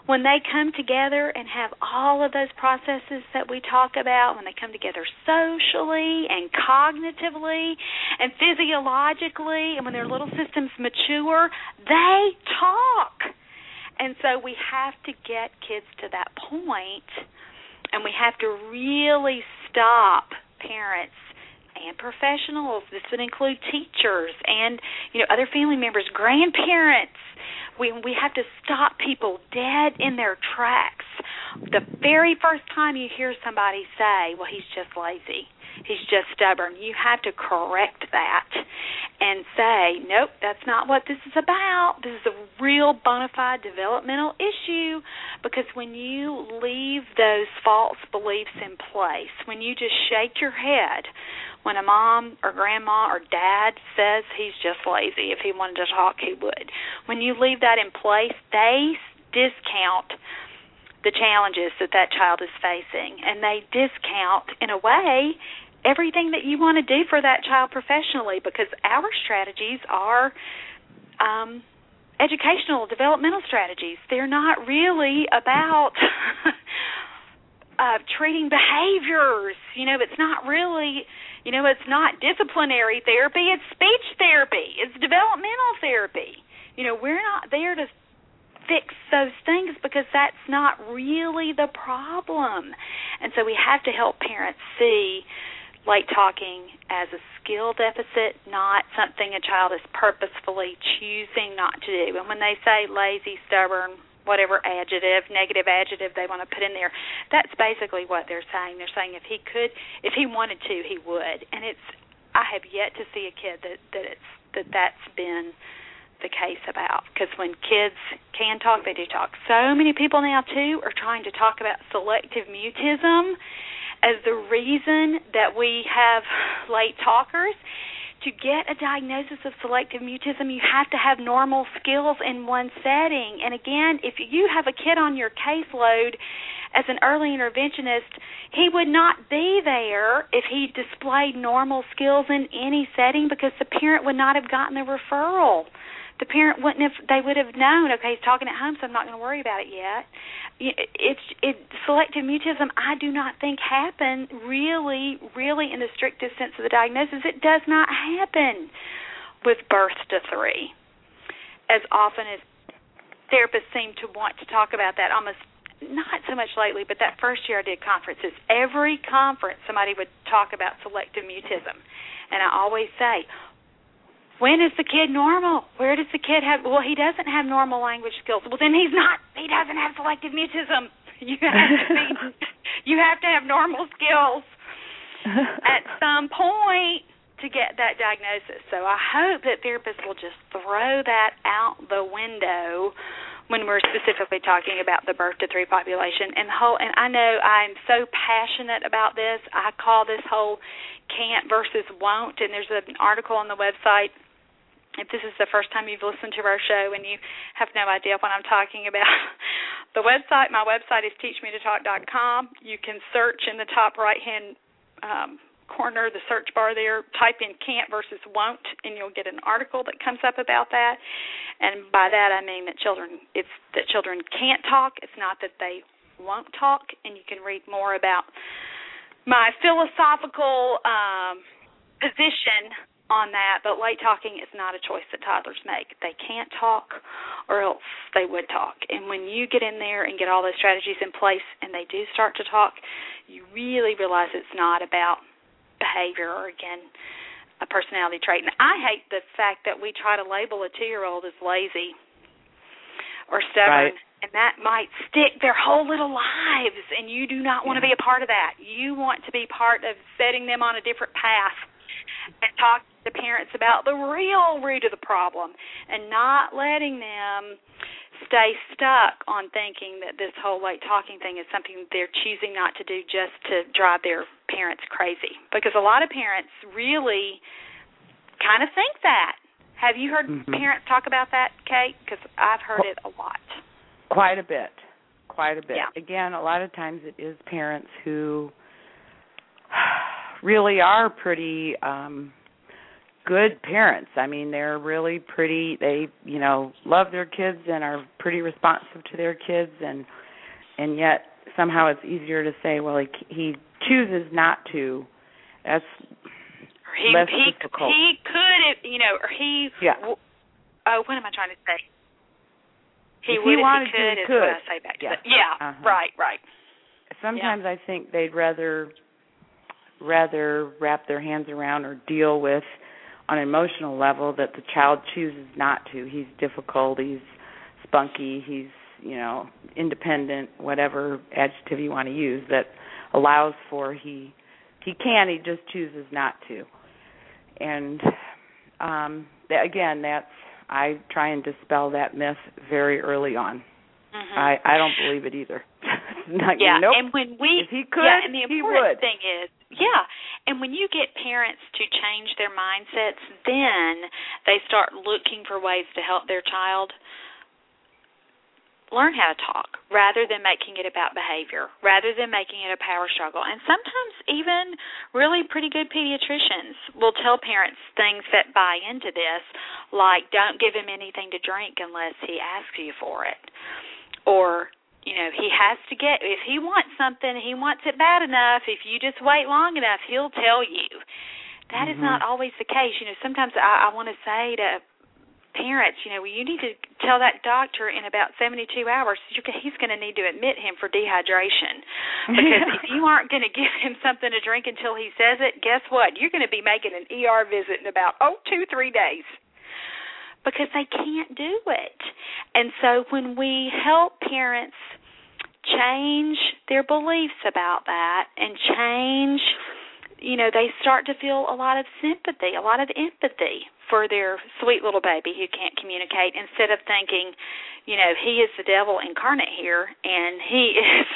When they come together and have all of those processes that we talk about, when they come together socially and cognitively and physiologically, and when their little systems mature, they talk. And so we have to get kids to that point, and we have to really stop parents and professionals. This would include teachers and you know other family members, grandparents we we have to stop people dead in their tracks. The very first time you hear somebody say, "Well, he's just lazy. He's just stubborn." You have to correct that and say, "Nope, that's not what this is about. This is a real bona fide developmental issue because when you leave those false beliefs in place, when you just shake your head when a mom or grandma or dad says he's just lazy, if he wanted to talk, he would. When you leave that in place, they discount the challenges that that child is facing, and they discount, in a way, everything that you want to do for that child professionally because our strategies are um, educational, developmental strategies. They're not really about. [laughs] uh treating behaviors you know it's not really you know, it's not disciplinary therapy, it's speech therapy, it's developmental therapy. You know, we're not there to fix those things because that's not really the problem. And so we have to help parents see late talking as a skill deficit, not something a child is purposefully choosing not to do. And when they say lazy, stubborn, whatever adjective, negative adjective they want to put in there. That's basically what they're saying. They're saying if he could, if he wanted to, he would. And it's I have yet to see a kid that that it's that that's been the case about because when kids can talk, they do talk. So many people now too are trying to talk about selective mutism as the reason that we have late talkers to get a diagnosis of selective mutism, you have to have normal skills in one setting. And again, if you have a kid on your caseload as an early interventionist, he would not be there if he displayed normal skills in any setting because the parent would not have gotten the referral. The parent wouldn't have they would have known, okay, he's talking at home, so I'm not going to worry about it yet. It's it selective mutism I do not think happen really really in the strictest sense of the diagnosis. It does not happen with birth to 3 as often as therapists seem to want to talk about that almost not so much lately but that first year I did conferences. Every conference somebody would talk about selective mutism. And I always say when is the kid normal? Where does the kid have? Well, he doesn't have normal language skills. Well, then he's not. He doesn't have selective mutism. [laughs] You have to be. [laughs] you have to have normal skills [laughs] at some point to get that diagnosis. So I hope that therapists will just throw that out the window when we're specifically talking about the birth to three population and the whole and I know I'm so passionate about this. I call this whole can't versus won't and there's an article on the website if this is the first time you've listened to our show and you have no idea what I'm talking about, [laughs] the website, my website is teachmetotalk.com. You can search in the top right hand um, corner, the search bar there, type in can't versus won't, and you'll get an article that comes up about that. And by that I mean that children, it's that children can't talk. It's not that they won't talk, and you can read more about my philosophical um, position on that, but late talking is not a choice that toddlers make. They can't talk or else they would talk. And when you get in there and get all those strategies in place and they do start to talk, you really realize it's not about behavior or again a personality trait. And I hate the fact that we try to label a 2-year-old as lazy or stubborn. Right. And that might stick their whole little lives, and you do not want to be a part of that. You want to be part of setting them on a different path and talking to the parents about the real root of the problem and not letting them stay stuck on thinking that this whole late talking thing is something they're choosing not to do just to drive their parents crazy. Because a lot of parents really kind of think that. Have you heard Mhm. parents talk about that, Kate? Because I've heard it a lot. Quite a bit. Quite a bit. Yeah. Again, a lot of times it is parents who really are pretty um good parents. I mean, they're really pretty they, you know, love their kids and are pretty responsive to their kids and and yet somehow it's easier to say, well, he he chooses not to. That's Or he Less he difficult. he could, if, you know, or he. Yeah. w- Oh, what am I trying to say? He If he would if wanted he to, could. he is what I say back to Yeah. the- Yeah. Uh-huh. Right. Right. sometimes I think they'd rather rather wrap their hands around or deal with on an emotional level that the child chooses not to. He's difficult, he's spunky, he's, you know, independent, whatever adjective you want to use that allows for he he can, he just chooses not to. And um that, again, that's I try and dispel that myth very early on. Mhm. I I don't believe it either. [laughs] Not, yeah, nope. and when we If he could, yeah, and the he important would. thing is, yeah, and when you get parents to change their mindsets, then they start looking for ways to help their child learn how to talk rather than making it about behavior, rather than making it a power struggle. And sometimes even really pretty good pediatricians will tell parents things that buy into this, like don't give him anything to drink unless he asks you for it. Or you know he has to get if he wants something he wants it bad enough if you just wait long enough he'll tell you. That is Mhm. not always the case. You know sometimes i i want to say to parents you know well, you need to tell that doctor in about 72 hours he's going to need to admit him for dehydration. [laughs] Because if you aren't going to give him something to drink until he says it guess what? You're going to be making an er visit in about oh two three days because they can't do it. And so when we help parents change their beliefs about that and change, you know, they start to feel a lot of sympathy, a lot of empathy for their sweet little baby who can't communicate instead of thinking, you know, he is the devil incarnate here and he [laughs] is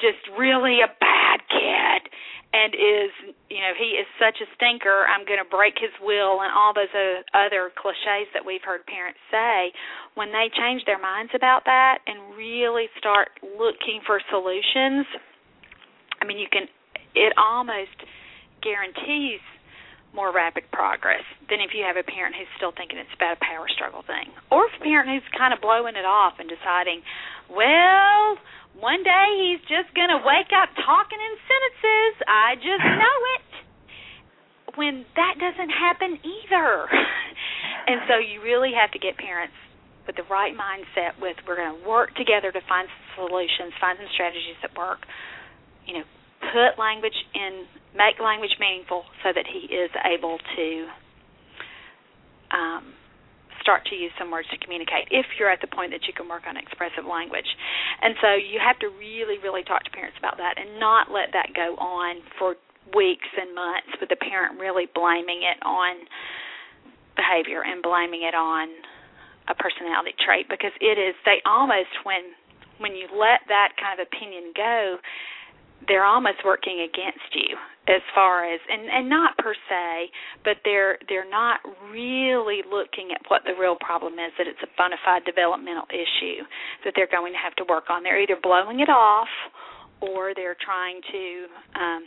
just really a bad kid and is you know he is such a stinker i'm going to break his will and all those other cliches that we've heard parents say. When they change their minds about that and really start looking for solutions i mean you can it almost guarantees more rapid progress than if you have a parent who's still thinking it's about a power struggle thing or if a parent who's kind of blowing it off and deciding well one day he's just going to wake up talking in sentences. I just [laughs] know it. When that doesn't happen either. [laughs] and so you really have to get parents with the right mindset with we're going to work together to find some solutions, find some strategies that work. You know, put language in make language meaningful so that he is able to um start to use some words to communicate if you're at the point that you can work on expressive language. And so you have to really, really talk to parents about that and not let that go on for weeks and months with the parent really blaming it on behavior and blaming it on a personality trait because it is they almost when when you let that kind of opinion go they're almost working against you as far as and and not per se but they're they're not really looking at what the real problem is that it's a bona fide developmental issue that they're going to have to work on. They're either blowing it off or they're trying to um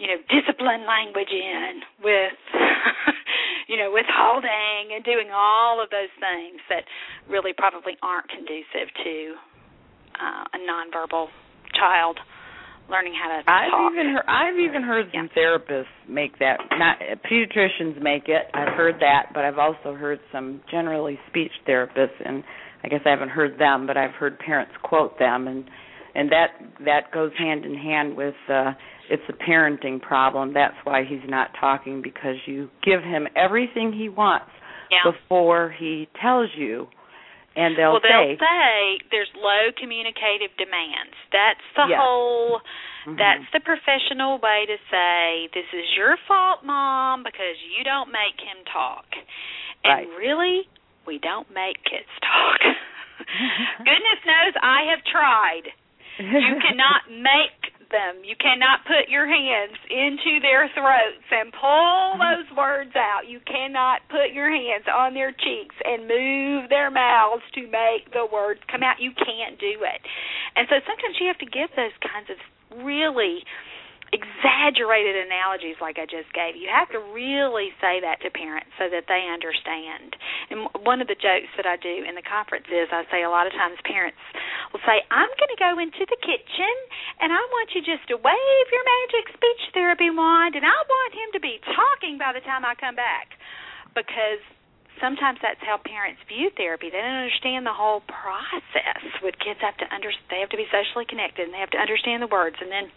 you know discipline language in with [laughs] you know withholding and doing all of those things that really probably aren't conducive to uh, a nonverbal child learning how to I've talk. even heard I've even heard Yeah. some therapists make that. Not pediatricians make it. I've heard that, but I've also heard some generally speech therapists, and I guess I haven't heard them, but I've heard parents quote them, and and that that goes hand in hand with uh it's a parenting problem. That's why he's not talking because you give him everything he wants yeah. before he tells you, and they'll well, they'll say, say there's low communicative demands. That's the Yeah. whole. Mhm. That's the professional way to say this is your fault, mom, because you don't make him talk. And Right. really, we don't make kids talk. [laughs] [laughs] Goodness knows I have tried. You cannot make them. You cannot put your hands into their throats and pull mm-hmm. those words out. You cannot put your hands on their cheeks and move their mouths to make the words come out. You can't do it. And so sometimes you have to give those kinds of really exaggerated analogies like I just gave. You have to really say that to parents so that they understand. And one of the jokes that I do in the conference is I say a lot of times parents will say, "I'm going to go into the kitchen and I want you just to wave your magic speech therapy wand and I want him to be talking by the time I come back." Because sometimes that's how parents view therapy. They don't understand the whole process. With kids have to under they have to be socially connected and they have to understand the words and then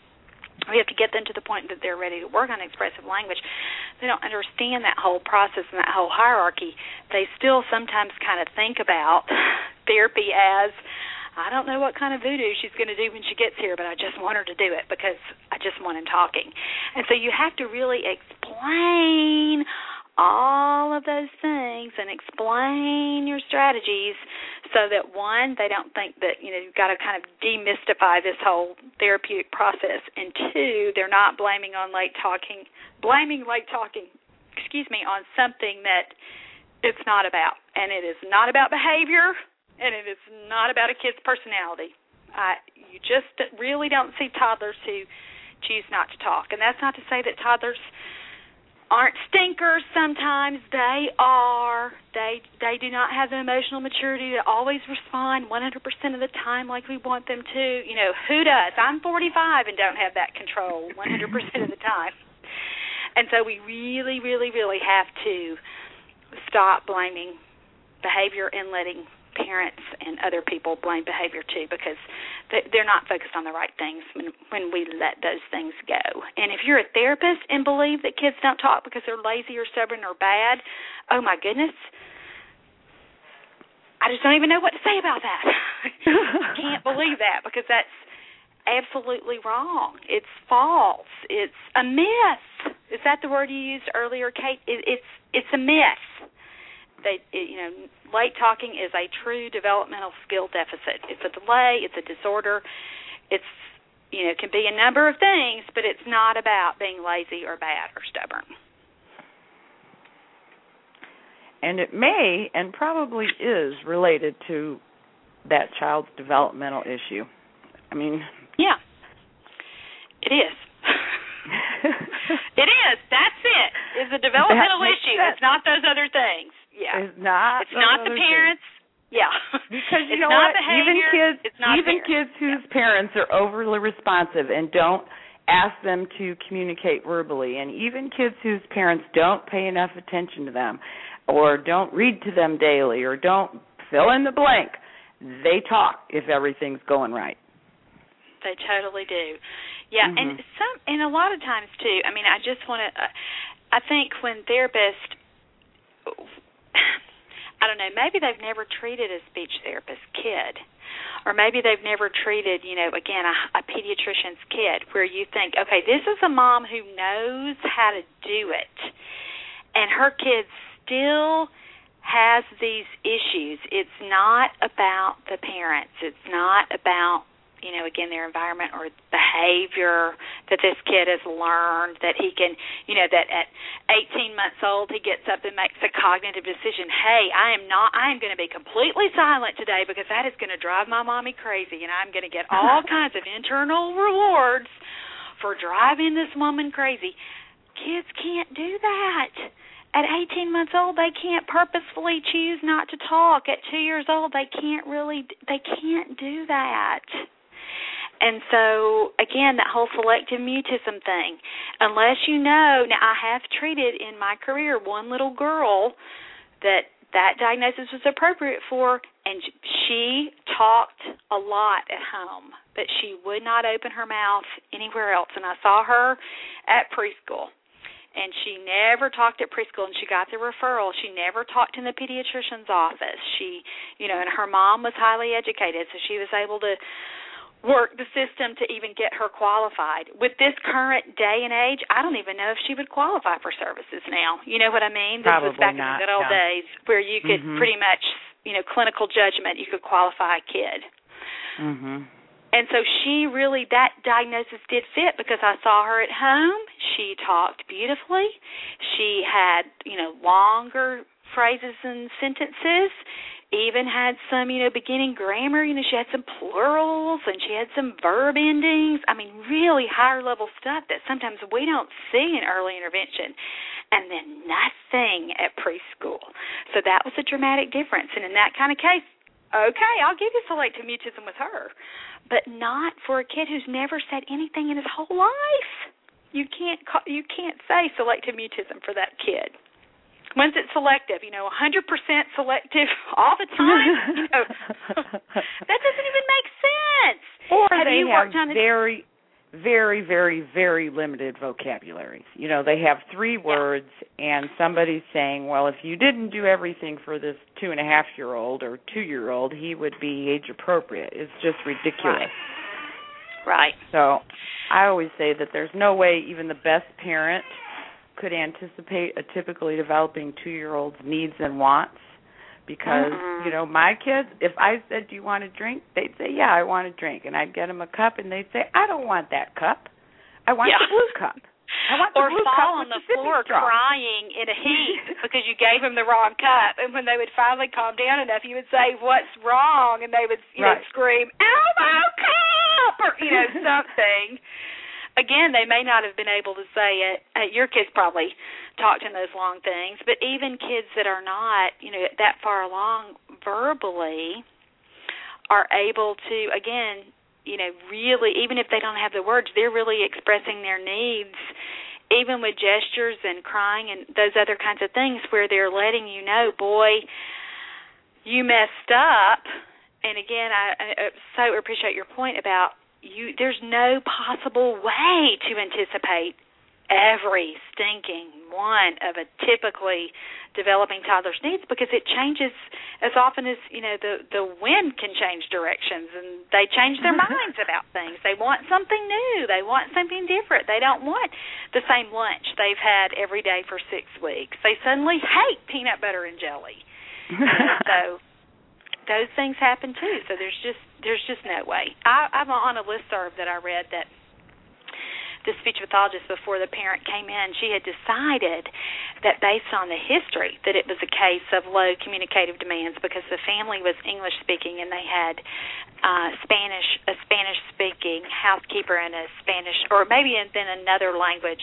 we have to get them to the point that they're ready to work on expressive language. They don't understand that whole process and that whole hierarchy. They still sometimes kind of think about [laughs] therapy as I don't know what kind of voodoo she's going to do when she gets here, but I just want her to do it because I just want him talking. And so you have to really explain all of those things and explain your strategies so that one they don't think that you know you've got to kind of demystify this whole therapeutic process and two they're not blaming on late talking blaming late talking excuse me on something that it's not about. And it is not about behavior and it is not about a kid's personality. I you just really don't see toddlers who choose not to talk. And that's not to say that toddlers aren't stinkers sometimes. They are. They they do not have the emotional maturity to always respond 100% of the time like we want them to. You know who does? I'm 45 and don't have that control 100% of the time. And so we really really really have to stop blaming behavior and letting parents and other people blame behavior too because they're not focused on the right things when when we let those things go. And if you're a therapist and believe that kids don't talk because they're lazy or stubborn or bad, oh my goodness. I just don't even know what to say about that. I [laughs] can't believe that because that's absolutely wrong. It's false. It's a myth. Is that the word you used earlier, Kate? It, it's it's a myth they it, you know late talking is a true developmental skill deficit. It's a delay it's a disorder. It's you know can be a number of things but it's not about being lazy or bad or stubborn. And it may and probably is related to that child's developmental issue. I mean yeah. It is. [laughs] It is. That's it. it is a developmental issue. sense. it's not those other things yeah. It's not. It's not the parents. Things. Yeah. [laughs] Because you it's know what? Behavior, even kids, it's not even kids whose yeah. parents are overly responsive and don't ask them to communicate verbally, and even kids whose parents don't pay enough attention to them, or don't read to them daily, or don't fill in the blank, they talk if everything's going right. They totally do. Yeah, mm-hmm. and some and a lot of times too. I mean, I just want to. Uh, I think when therapists I don't know, maybe they've never treated a speech therapist kid. Or maybe they've never treated, you know, again, a, a pediatrician's kid where you think, okay, this is a mom who knows how to do it. And her kid still has these issues. It's not about the parents. It's not about you know again their environment or behavior that this kid has learned that he can you know that at 18 months old he gets up and makes a cognitive decision hey i am not i am going to be completely silent today because that is going to drive my mommy crazy and i'm going to get all [laughs] kinds of internal rewards for driving this woman crazy. Kids can't do that. At 18 months old they can't purposefully choose not to talk. At 2 years old they can't really they can't do that and so, again, that whole selective mutism thing. Unless you know, now I have treated in my career one little girl that that diagnosis was appropriate for, and she talked a lot at home, but she would not open her mouth anywhere else. And I saw her at preschool and she never talked at preschool and she got the referral she never talked in the pediatrician's office she you know and her mom was highly educated so she was able to work the system to even get her qualified. With this current day and age, I don't even know if she would qualify for services now. You know what I mean? This Probably was back not, in the good old yeah. days where you could mm-hmm. pretty much you know clinical judgment you could qualify a kid. Mhm. And so she really that diagnosis did fit because I saw her at home. She talked beautifully. She had, you know, longer phrases and sentences. Even had some, you know, beginning grammar. You know, she had some plurals and she had some verb endings. I mean, really higher level stuff that sometimes we don't see in early intervention. And then nothing at preschool. So that was a dramatic difference. And in that kind of case, okay, I'll give you selective mutism with her but not for a kid who's never said anything in his whole life. You can't call, you can't say selective mutism for that kid. When's it selective? You know, 100% selective [laughs] all the time. [laughs] you know, [laughs] that doesn't even make sense. Or have they you have worked on it? very, very, very, very limited vocabularies. You know, they have three words, and somebody's saying, "Well, if you didn't do everything for this two and a half year old or two year old, he would be age appropriate." It's just ridiculous. Right. So, I always say that there's no way even the best parent could anticipate a typically developing two year old's needs and wants because Mhm. you know my kids if i said do you want a drink they'd say yeah i want a drink and i'd get them a cup and they'd say i don't want that cup i want Yeah. the blue cup i want the or blue fall cup on with the floor straw. crying in a heap [laughs] because you gave them the wrong cup and when they would finally calm down enough you would say what's wrong and they would you know Right. scream elbow cup or you know [laughs] something again they may not have been able to say it uh, your kids probably talked in those long things but even kids that are not you know that far along verbally are able to again you know really even if they don't have the words they're really expressing their needs even with gestures and crying and those other kinds of things where they're letting you know boy you messed up. And again i, I so appreciate your point about you there's no possible way to anticipate every stinking one of a typically developing toddler's needs because it changes as often as you know the the wind can change directions and they change their [laughs] minds about things. They want something new. They want something different. They don't want the same lunch they've had every day for 6 weeks. They suddenly hate peanut butter and jelly. [laughs] So those things happen too. So there's just there's just no way i i'm on a listserv that i read that the speech pathologist before the parent came in, she had decided that based on the history that it was a case of low communicative demands because the family was English speaking and they had uh Spanish a Spanish speaking housekeeper and a Spanish or maybe then another language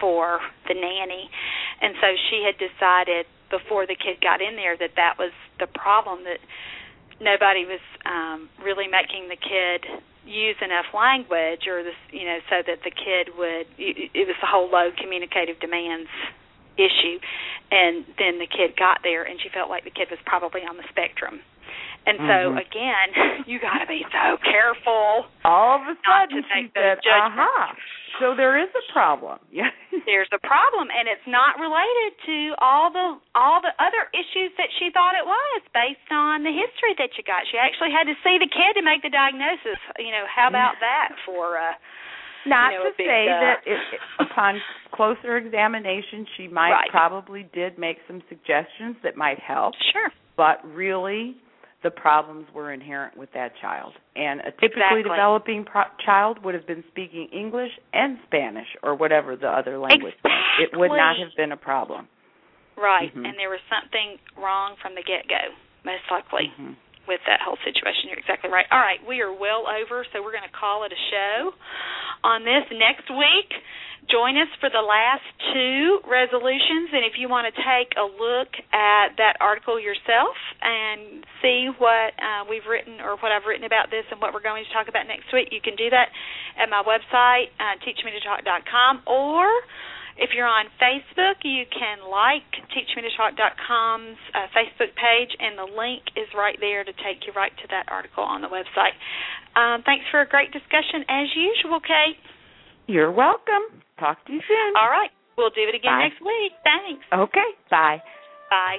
for the nanny. And so she had decided before the kid got in there that that was the problem that nobody was um really making the kid use enough language or this you know so that the kid would it was the whole low communicative demands issue. And then the kid got there and she felt like the kid was probably on the spectrum and so Mhm. again [laughs] you got to be so careful all of a sudden she said judgments. aha so there is a problem. [laughs] Yeah. There's a problem and it's not related to all the all the other issues that she thought it was based on the history that you got. She actually had to see the kid to make the diagnosis you know how about that for uh Not you know, to big, say uh, that it, upon closer examination, she might Right. probably did make some suggestions that might help, sure. But really the problems were inherent with that child. And a typically Exactly. developing pro- child would have been speaking English and Spanish or whatever the other language was. It would not have been a problem. right Mhm. and there was something wrong from the get go most likely Mhm. With that whole situation. You're exactly right. All right, we are well over, so we're going to call it a show on this next week. Join us for the last two resolutions, and if you want to take a look at that article yourself and see what uh, we've written or what I've written about this and what we're going to talk about next week, you can do that at my website, uh, teachmetotalk.com, or if you're on Facebook, you can like teachmetotalk.com's uh, Facebook page, and the link is right there to take you right to that article on the website. Um, thanks for a great discussion as usual, Kate. You're welcome. Talk to you soon. All right, we'll do it again Bye. next week. Thanks. Okay. Bye. Bye.